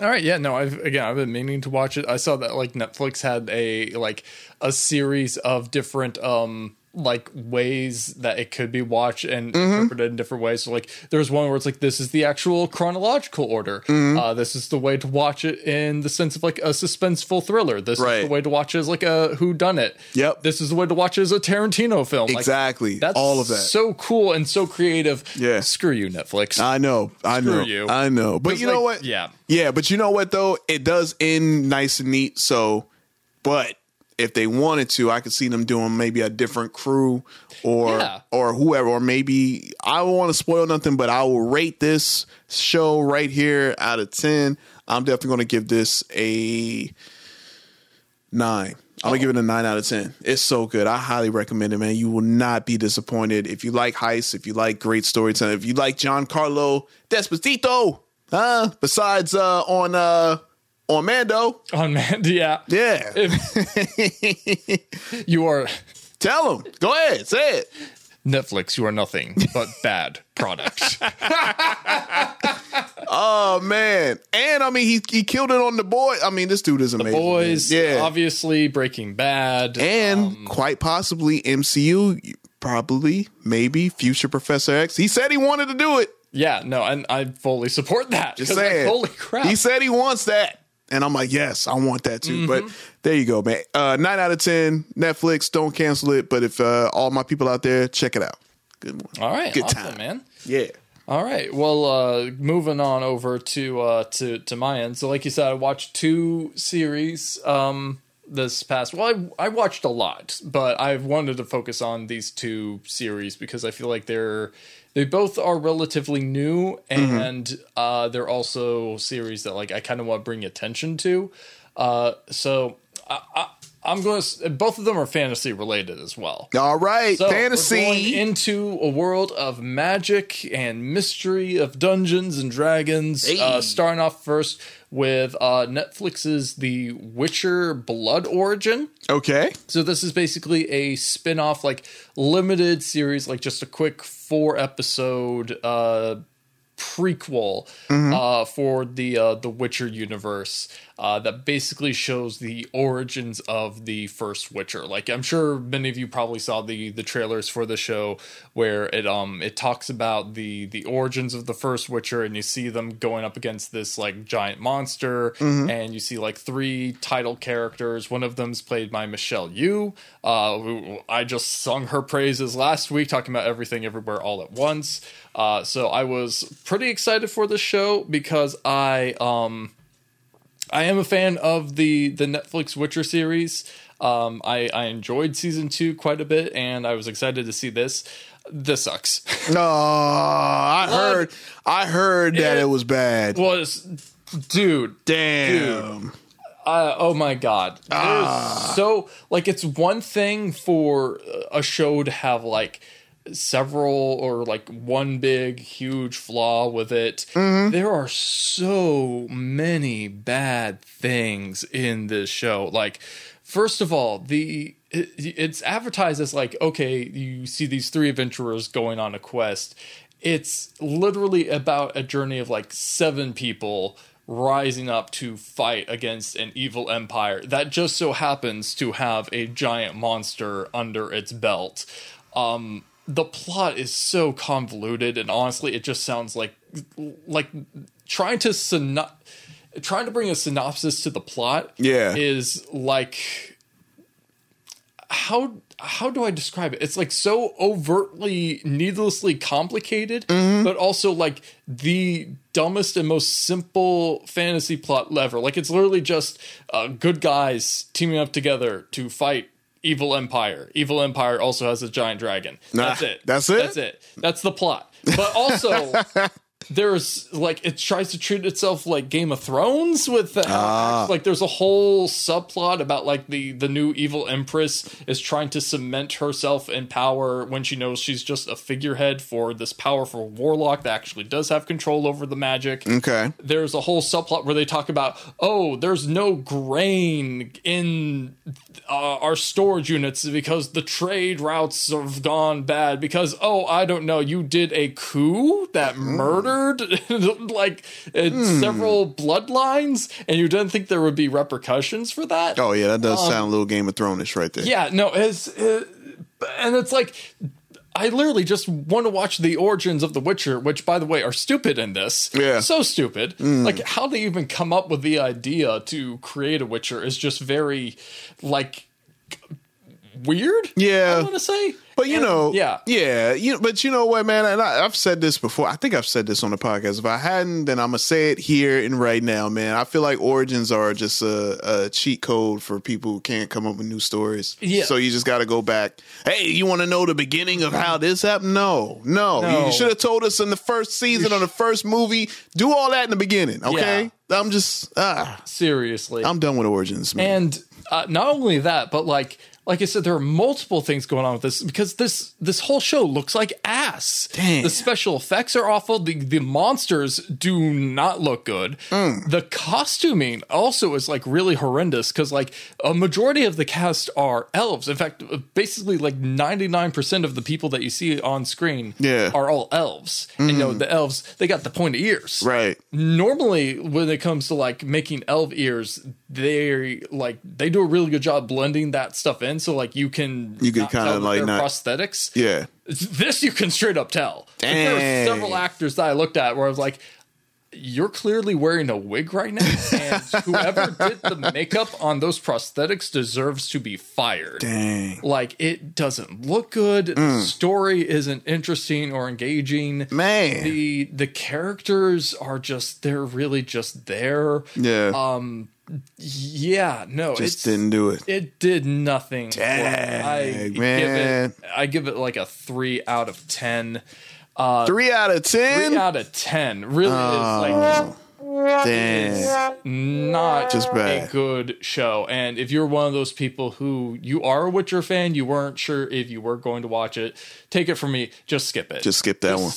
All right, yeah, no, I've again I've been meaning to watch it. I saw that like Netflix had a like a series of different um like ways that it could be watched and Mm-hmm. interpreted in different ways. So like there's one where it's like this is the actual chronological order. Mm-hmm. Uh, this is the way to watch it in the sense of like a suspenseful thriller. This Right. is the way to watch it as like a who done it. Yep. This is the way to watch it as a Tarantino film. Like, exactly. that's all of that. so cool and so creative. Yeah. Screw you, Netflix. I know, I Screw know, you. I know. But you know what? Yeah. Yeah, but you know what though? It does end nice and neat. So, but if they wanted to, I could see them doing maybe a different crew or Yeah. or whoever, or maybe I don't want to spoil nothing, but I will rate this show right here out of ten. I'm definitely going to give this a nine. I'm gonna give it a nine out of ten. It's so good. I highly recommend it, man. You will not be disappointed if you like heist, if you like great storytelling, if you like Giancarlo Despacito. Huh? Besides uh on uh on Mando. On man, yeah. Yeah. You are Tell him. Go ahead. Say it. Netflix, you are nothing but bad product. Oh man. And I mean he he killed it on the boy. I mean, this dude is amazing. man. Boys, Yeah. obviously Breaking Bad. and um, quite possibly MCU, probably, maybe future Professor X. He said he wanted to do it. yeah, no, and I fully support that. Just 'Cause, like, saying. holy crap. He said he wants that. And I'm like, yes, I want that too. But Mm-hmm. there you go, man. Uh, nine out of 10, Netflix, don't cancel it. But if uh, all my people out there, check it out. Good one. All right, Good awesome, time. man. Yeah. All right. Well, uh, moving on over to uh, to to my end. So, like you said, I watched two series um, this past. Well, I, I watched a lot, but I've wanted to focus on these two series because I feel like they're they both are relatively new, and uh, they're also series that like I kind of want to bring attention to. Uh, so. I, I'm going to. Both of them are fantasy related as well. All right. So, Fantasy. We're going into a world of magic and mystery of Dungeons and Dragons. Uh, starting off first with uh, Netflix's The Witcher Blood Origin. okay. So this is basically a spin-off, like limited series, like just a quick four episode uh, prequel uh, for the uh, the Witcher universe uh, that basically shows the origins of the first Witcher. Like I'm sure many of you probably saw the the trailers for the show where it um it talks about the the origins of the first Witcher and you see them going up against this like giant monster and you see like three title characters. One of them's played by Michelle Yeoh. Uh, who I just sung her praises last week talking about everything everywhere all at once. Uh, so I was pretty excited for the show because I um I am a fan of the the Netflix Witcher series. Um, I I enjoyed season two quite a bit, and I was excited to see this. This sucks. No, I heard. I heard that It it was bad. Was dude, Damn. uh, oh my god There's so like it's one thing for a show to have like several or like one big huge flaw with it. There are so many bad things in this show. Like first of all the it, it's advertised as like okay you see these three adventurers going on a quest. It's literally about a journey of like seven people rising up to fight against an evil empire. That just so happens to have a giant monster under its belt. Um, the plot is so convoluted, and honestly, it just sounds like like trying to syno- trying to bring a synopsis to the plot. Yeah. is like how how do I describe it? It's like so overtly, needlessly complicated, Mm-hmm. but also like the dumbest and most simple fantasy plot ever. Like it's literally just uh, good guys teaming up together to fight evil empire. Evil empire also has a giant dragon. That's it. that's it? That's it. That's the plot. But also. There's like it tries to treat itself like Game of Thrones with the Ah. like there's a whole subplot about like the the new evil empress is trying to cement herself in power when she knows she's just a figurehead for this powerful warlock that actually does have control over the magic. Okay. There's a whole subplot where they talk about, oh, there's no grain in uh, our storage units because the trade routes have gone bad because oh, I don't know, you did a coup that murdered like uh, Hmm. several bloodlines and you didn't think there would be repercussions for that. Oh yeah, that does Um, sound a little Game of Thrones right there. Yeah, no, it's uh, and it's like I literally just want to watch the origins of The Witcher, which by the way are stupid in this. Yeah. So stupid. Mm. Like how they even come up with the idea to create a Witcher is just very like weird. Yeah. I want to say. But you And- know, yeah. yeah, you. But you know what, man? And I, I've said this before. I think I've said this on the podcast. If I hadn't, then I'm gonna say it here and right now, man. I feel like origins are just a, a cheat code for people who can't come up with new stories. Yeah. So you just got to go back. Hey, you want to know the beginning of how this happened? No, no. No. You should have told us in the first season or the first movie. Do all that in the beginning, okay? I'm just ah, Seriously. I'm done with origins, man. And uh, not only that, but like like I said, there are multiple things going on with this because this this whole show looks like ass. Damn. The special effects are awful. The the monsters do not look good. Mm. The costuming also is like really horrendous because like a majority of the cast are elves. In fact, basically like ninety nine percent of the people that you see on screen Yeah. are all elves. And you know Mhm. the elves they got the pointy ears right. normally when it comes to like making elf ears they like they do a really good job blending that stuff in so like you can You can kinda, like, they're not- prosthetics Yeah. this you can straight up tell Like, there were several actors that i looked at where i was like you're clearly wearing a wig right now and whoever did the makeup on those prosthetics deserves to be fired Dang. like it doesn't look good the Mm. story isn't interesting or engaging Man. the the characters are just they're really just there Yeah. um yeah no Just didn't do it. it did nothing me. I Dang, give man. it I give it like a 3 out of 10 uh Three out of ten. 3 out of 10 really Oh, is like Damn. not Just bad. a good show. And if you're one of those people who you are a Witcher fan, you weren't sure if you were going to watch it, take it from me, just skip it. Just skip that one.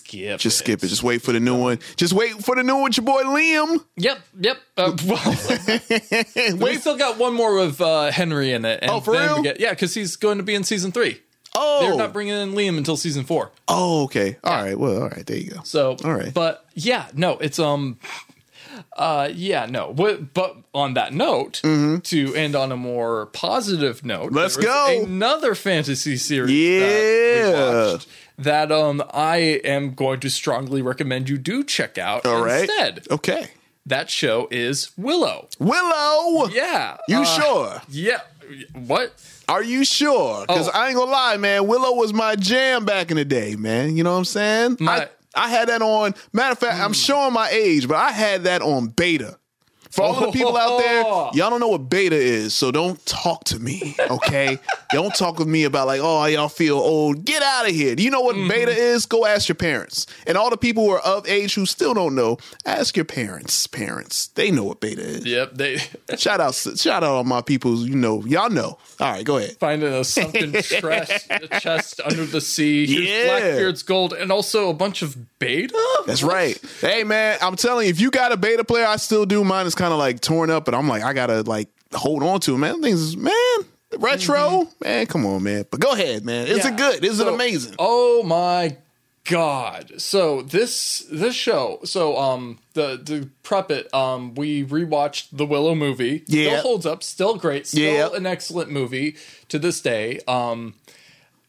Skip. Just skip it. Just wait for the new one. Just wait for the new one with your boy Liam. Yep, yep. Uh, well, we still got one more with uh, Henry in it. And Oh, for then real? get- yeah, because he's going to be in season three. Oh. They're not bringing in Liam until season four. Oh, okay. All right. Well, all right. There you go. So, All right. But yeah, no, it's um, uh, yeah, no. But, but on that note, to end on a more positive note, Mm-hmm. Let's go. Another fantasy series. Yeah. That, we watched that um I am going to strongly recommend you do check out All right. instead. Okay. That show is Willow. Willow. Yeah. You uh, sure? Yeah. What? Are you sure? Because Oh. I ain't gonna lie, man. Willow was my jam back in the day, man. You know what I'm saying? My- I, I had that on. Matter of fact, I'm showing my age, but I had that on beta. For all the people out there, oh. y'all don't know what beta is, so don't talk to me, okay? don't talk with me about like, oh, y'all feel old. Get out of here. Do you know what beta mm-hmm. is? Go ask your parents. And all the people who are of age who still don't know, ask your parents. Parents, they know what beta is. Yep. They Shout out, shout out all my people. You know, y'all know. All right, go ahead. finding a sunken chest, chest under the sea. Here's Yeah. Blackbeard's gold, and also a bunch of beta. That's right. Hey man, I'm telling you, if you got a beta player, I still do. Mine is kind of like torn up, but I'm like, I gotta like hold on to it, man. Things, man, retro, man. Come on, man. But go ahead, man. Is Yeah. it good? Is it amazing? Oh my god! So this this show, so um the the prep it, um we rewatched the Willow movie. Yeah. still holds up, still great, still Yeah. an excellent movie to this day. Um,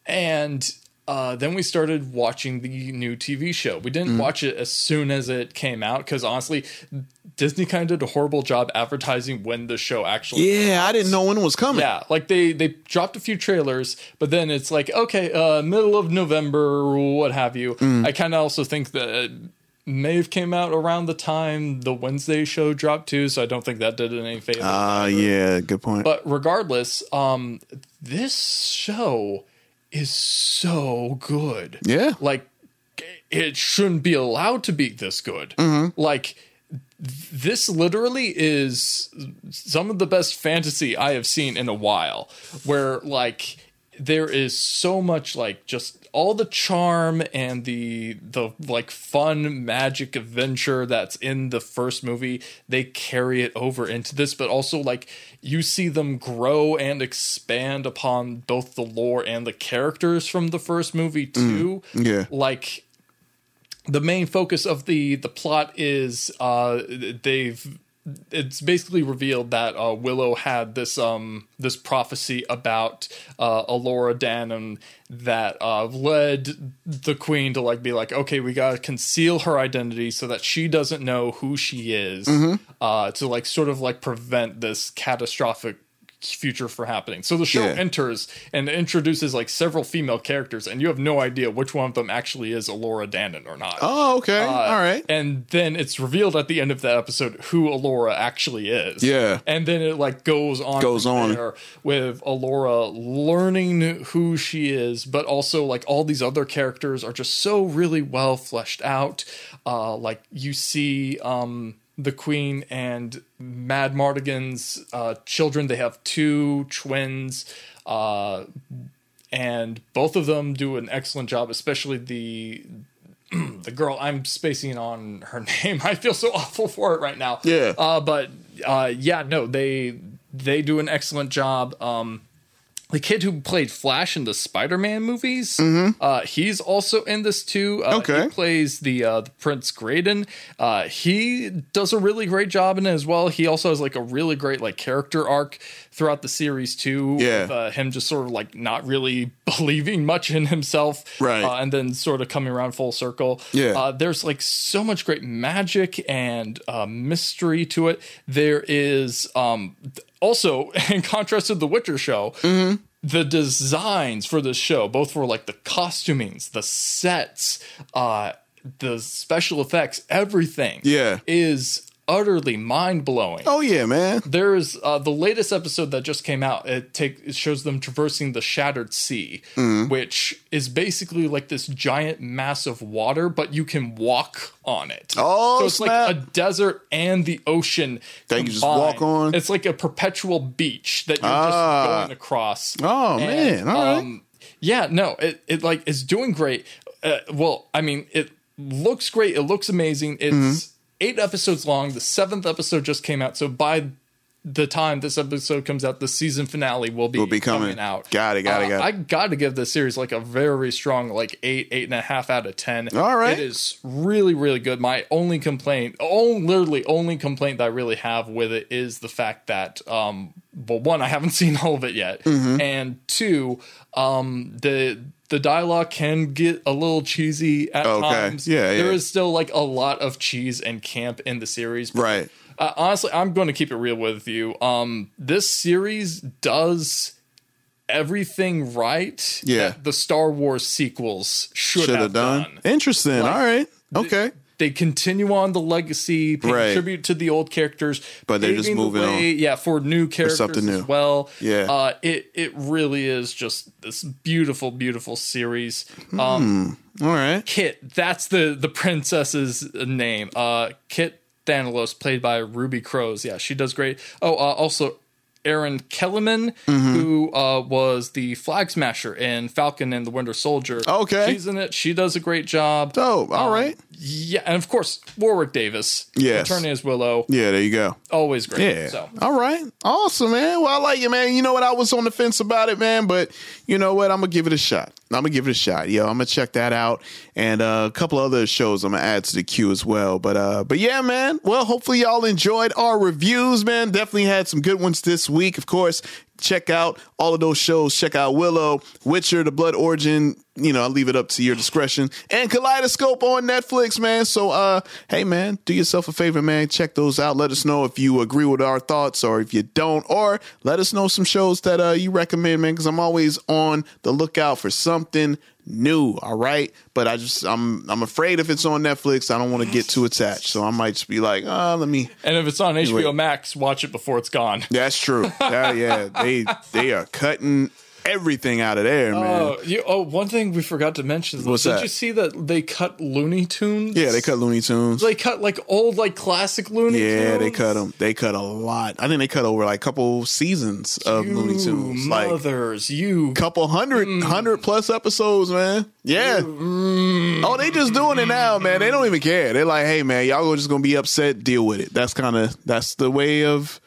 and uh, then we started watching the new TV show. We didn't Mm. watch it as soon as it came out because honestly, Disney kind of did a horrible job advertising when the show actually. Yeah, I didn't know when it was coming. Yeah, like they they dropped a few trailers, but then it's like okay, uh, middle of November, what have you. Mm. I kind of also think that it may have came out around the time the Wednesday show dropped too, so I don't think that did it any favor. Ah, yeah, good point. But regardless, um, this show is so good. Yeah. Like it shouldn't be allowed to be this good. Mm-hmm. Like this literally is some of the best fantasy I have seen in a while where like there is so much like just all the charm and the the like fun magic adventure that's in the first movie they carry it over into this but also like you see them grow and expand upon both the lore and the characters from the first movie too yeah. like the main focus of the the plot is uh they've it's basically revealed that uh, Willow had this um this prophecy about uh, Elora Danan that uh, led the queen to like be like okay we gotta conceal her identity so that she doesn't know who she is Mhm. uh, to like sort of like prevent this catastrophic future for happening. So the show Yeah. enters and introduces like several female characters, and you have no idea which one of them actually is Elora Danan or not. Oh, okay. Uh, All right. And then it's revealed at the end of that episode who Elora actually is. Yeah. And then it like goes on Goes on. there with Elora learning who she is, but also like all these other characters are just so really well fleshed out. Uh like you see um the queen and Madmartigan's uh, children. They have two twins, uh, and both of them do an excellent job. Especially the the girl. I'm spacing on her name. I feel so awful for it right now. Yeah. Uh, but uh, yeah, no, they they do an excellent job. Um, the kid who played Flash in the Spider-Man movies, uh, he's also in this too. Uh, Okay. he plays the uh, the Prince Graydon. Uh, he does a really great job in it as well. He also has like a really great like character arc throughout the series too. Yeah. with, uh, him just sort of like not really believing much in himself, Right. Uh, and then sort of coming around full circle. Yeah. Uh, there's like so much great magic and uh, mystery to it. There is um, also, in contrast to the Witcher show, Mm-hmm. the designs for this show, both for like the costumings, the sets, uh, the special effects, everything, Yeah. is utterly mind blowing. Oh yeah, man. There's uh, the latest episode that just came out. It take it shows them traversing the Shattered Sea, Mhm. which is basically like this giant mass of water, but you can walk on it. Oh, so it's snap. like a desert and the ocean That you just walk on? It's like a perpetual beach that you're Ah. just going across. Oh, man. All right. Yeah, no, it it like is doing great. Uh, well, I mean, it looks great. It looks amazing. It's Mm-hmm. Eight episodes long. The seventh episode just came out, so by the time this episode comes out, the season finale will be, Will be coming. out. Got it, got it, got it. I got to give this series like a very strong like eight, eight and a half out of ten. All right. it is really, really good. My only complaint, oh, literally only complaint that I really have with it is the fact that, um, well, one, I haven't seen all of it yet, Mhm. and two, um, the the dialogue can get a little cheesy at Okay. times. Yeah, There yeah. is still like a lot of cheese and camp in the series, but Right. Uh, honestly, I'm going to keep it real with you. Um, this series does everything right. Yeah. that the Star Wars sequels should, have, done. done. Interesting. Like, All right. Okay. They continue on the legacy, pay Right. tribute to the old characters, But they're just paving the moving on. Yeah, for new characters something new. as well. Yeah. uh, it it really is just this beautiful, beautiful series. Um, Hmm. All right. Kit, that's the the princess's name. Uh, Kit Tanthalos, played by Ruby Cruz. Yeah, she does great. Oh, uh, also Erin Kellyman, Mm-hmm. who uh, was the flag smasher in Falcon and the Winter Soldier. Okay. she's in it. She does a great job. Oh, all Um, right. Yeah, and of course Warwick Davis. Yes. returning as Willow. Yeah, there you go. Always great. Yeah. So All right. Awesome, man. Well, I like it, man. You know what? I was on the fence about it, man, but you know what? I'm gonna give it a shot. I'm gonna give it a shot. Yo, I'm gonna check that out, and uh, a couple other shows I'm gonna add to the queue as well. But uh, but yeah, man. Well, hopefully y'all enjoyed our reviews, man. Definitely had some good ones this week. Of course, check out all of those shows. Check out Willow, Witcher, The Blood Origin you know, I leave it up to your discretion. And Kaleidoscope on Netflix, man. So, uh, hey, man, do yourself a favor, man. Check those out. Let us know if you agree with our thoughts or if you don't, or let us know some shows that uh, you recommend, man. Because I'm always on the lookout for something new. All right, but I just I'm I'm afraid if it's on Netflix, I don't want to get too attached. So I might just be like, oh, let me. And if it's on HBO Anyway. Max, watch it before it's gone. That's true. Yeah, yeah. They they are cutting everything out of there, man. Oh, you, oh, one thing we forgot to mention. What's did that? you see that they cut Looney Tunes? yeah, they cut Looney Tunes. They cut like old, like classic Looney Tunes. Yeah, they cut them. They cut a lot. I think they cut over like a couple seasons of Looney Tunes, like mothers, you couple hundred, Mm. hundred plus episodes, man. Yeah. Oh, they just doing it now, man. They don't even care. They're like, hey, man, y'all are just gonna be upset. Deal with it. That's kind of that's the way of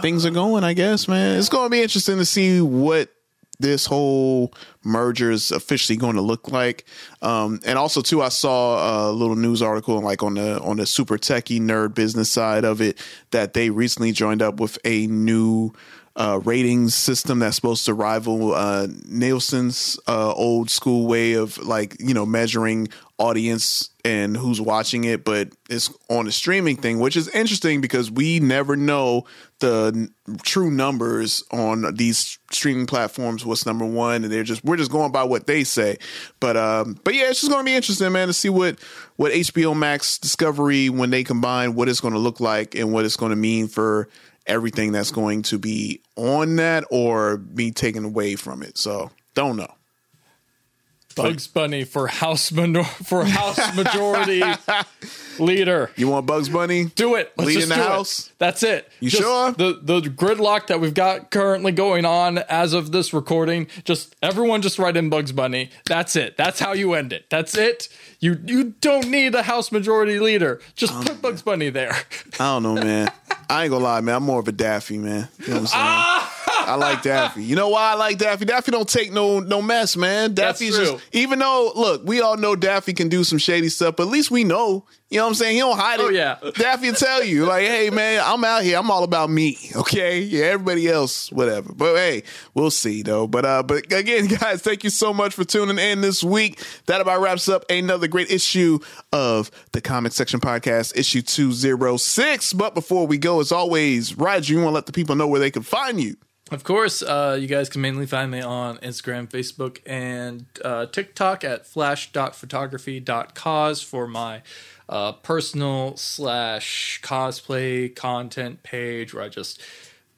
things are going, I guess, man. It's gonna be interesting to see what this whole merger is officially going to look like. Um, and also too, I saw a little news article like on the on the super techie nerd business side of it that they recently joined up with a new uh, ratings system that's supposed to rival uh, Nielsen's uh, old school way of like you know measuring audience and who's watching it, but it's on a streaming thing, which is interesting because we never know the n- true numbers on these streaming platforms. What's number one, and they're just we're just going by what they say. But um, but yeah, it's just going to be interesting, man, to see what what HBO Max Discovery when they combine, what it's going to look like, and what it's going to mean for everything that's going to be on that or be taken away from it. So don't know. Bugs Bunny for House minor- for House Majority Leader. You want Bugs Bunny? Do it. Let's Leading just the do it. house? That's it. You Just sure? The the gridlock that we've got currently going on as of this recording. Just everyone just write in Bugs Bunny. That's it. That's how you end it. That's it. You you don't need a House Majority Leader. Just put Bugs Bunny there. I don't know, man. I ain't gonna lie, man. I'm more of a Daffy, man. You know what I'm saying? Ah! I like Daffy. You know why I like Daffy? Daffy don't take no no mess, man. That's true. just even though look, we all know Daffy can do some shady stuff, but at least we know. You know what I'm saying? He don't hide it. Oh, yeah. Daffy will tell you, like, hey man, I'm out here. I'm all about me. Okay. Yeah, everybody else, whatever. But hey, we'll see though. But uh, but again, guys, thank you so much for tuning in this week. That about wraps up another great issue of the Comic Section Podcast, issue 206. But before we go, as always, Roger, you want to let the people know where they can find you. Of course, uh, you guys can mainly find me on Instagram, Facebook, and uh, TikTok at flash.photography.cause for my uh, personal slash cosplay content page where I just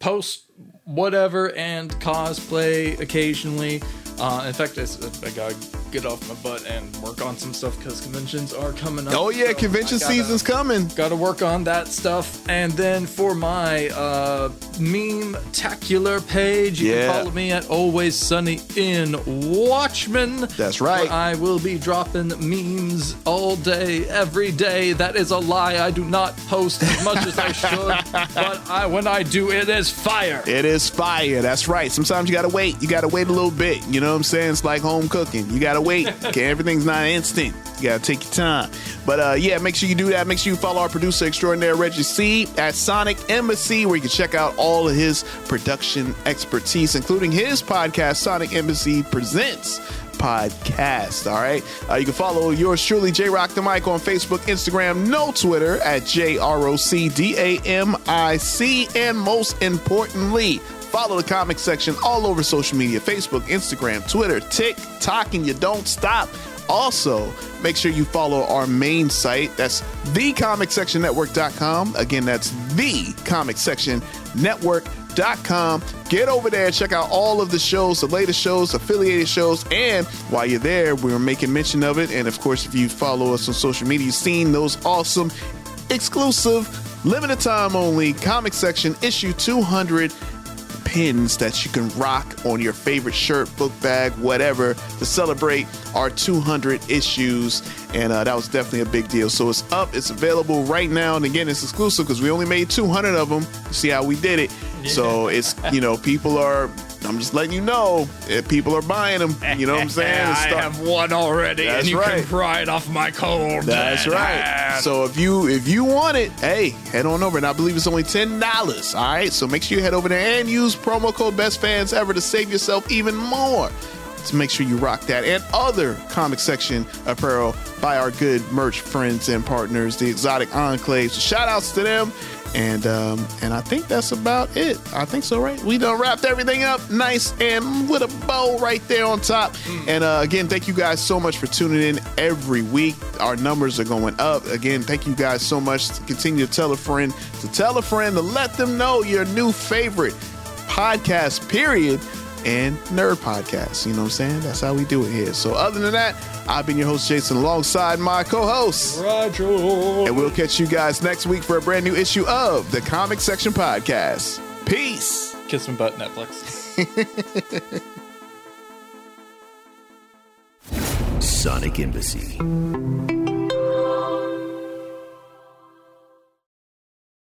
post whatever and cosplay occasionally. Uh, in fact, I gotta get off my butt and work on some stuff because conventions are coming up. Oh yeah, so convention gotta- season's coming. Got to work on that stuff. And then for my uh, meme-tacular page, you Yeah. can follow me at Always Sunny in Watchmen. That's right. I will be dropping memes all day, every day. That is a lie. I do not post as much as I should, but I, when I do, it is fire. It is fire. That's right. Sometimes you gotta wait. You gotta wait a little bit. You know what I'm saying? It's like home cooking. You gotta wait. Okay, everything's not instant. You gotta take your time. But uh, yeah, make sure you do that. Make sure you follow our producer extraordinaire Reggie C at Sonic Embassy, where you can check out all of his production expertise, including his podcast, Sonic Embassy Presents podcast. All right. Uh, you can follow yours truly, J Rock the Mic, on Facebook, Instagram, no Twitter at J R O C D A M I C. And most importantly, follow the comic section all over social media Facebook, Instagram, Twitter, TikTok, and you don't stop. Also, make sure you follow our main site. That's thecomicsectionnetwork.com. Again, that's thecomicsectionnetwork.com. Get over there, check out all of the shows, the latest shows, affiliated shows, and while you're there, we're making mention of it. And of course, if you follow us on social media, you've seen those awesome, exclusive, limited time only comic section issue 200 pins that you can rock on your favorite shirt, book bag, whatever, to celebrate our 200 issues. And uh, that was definitely a big deal. So it's up, it's available right now. And again, it's exclusive because we only made 200 of them. See how we did it. So it's, you know, people are. I'm just letting you know if people are buying them. You know what I'm saying? I have one already, That's and you right. can pry it off my cold. That's right. So if you if you want it, hey, head on over. And I believe it's only ten dollars. All right. So make sure you head over there and use promo code Best Fans Ever to save yourself even more to make sure you rock that and other comic section apparel by our good merch friends and partners, the Exotic Enclave. So shout outs to them. And um, and I think that's about it. I think so, right? We done wrapped everything up nice and with a bow right there on top. And uh, again, thank you guys so much for tuning in every week. Our numbers are going up. Again, thank you guys so much. To Continue to tell a friend, to tell a friend, to let them know your new favorite podcast, period, and nerd podcast. You know what I'm saying? That's how we do it here. So other than that, I've been your host, Jason, alongside my co-host. Roger. And we'll catch you guys next week for a brand new issue of the Comic Section Podcast. Peace. Kiss my butt, Netflix. Sonic Embassy.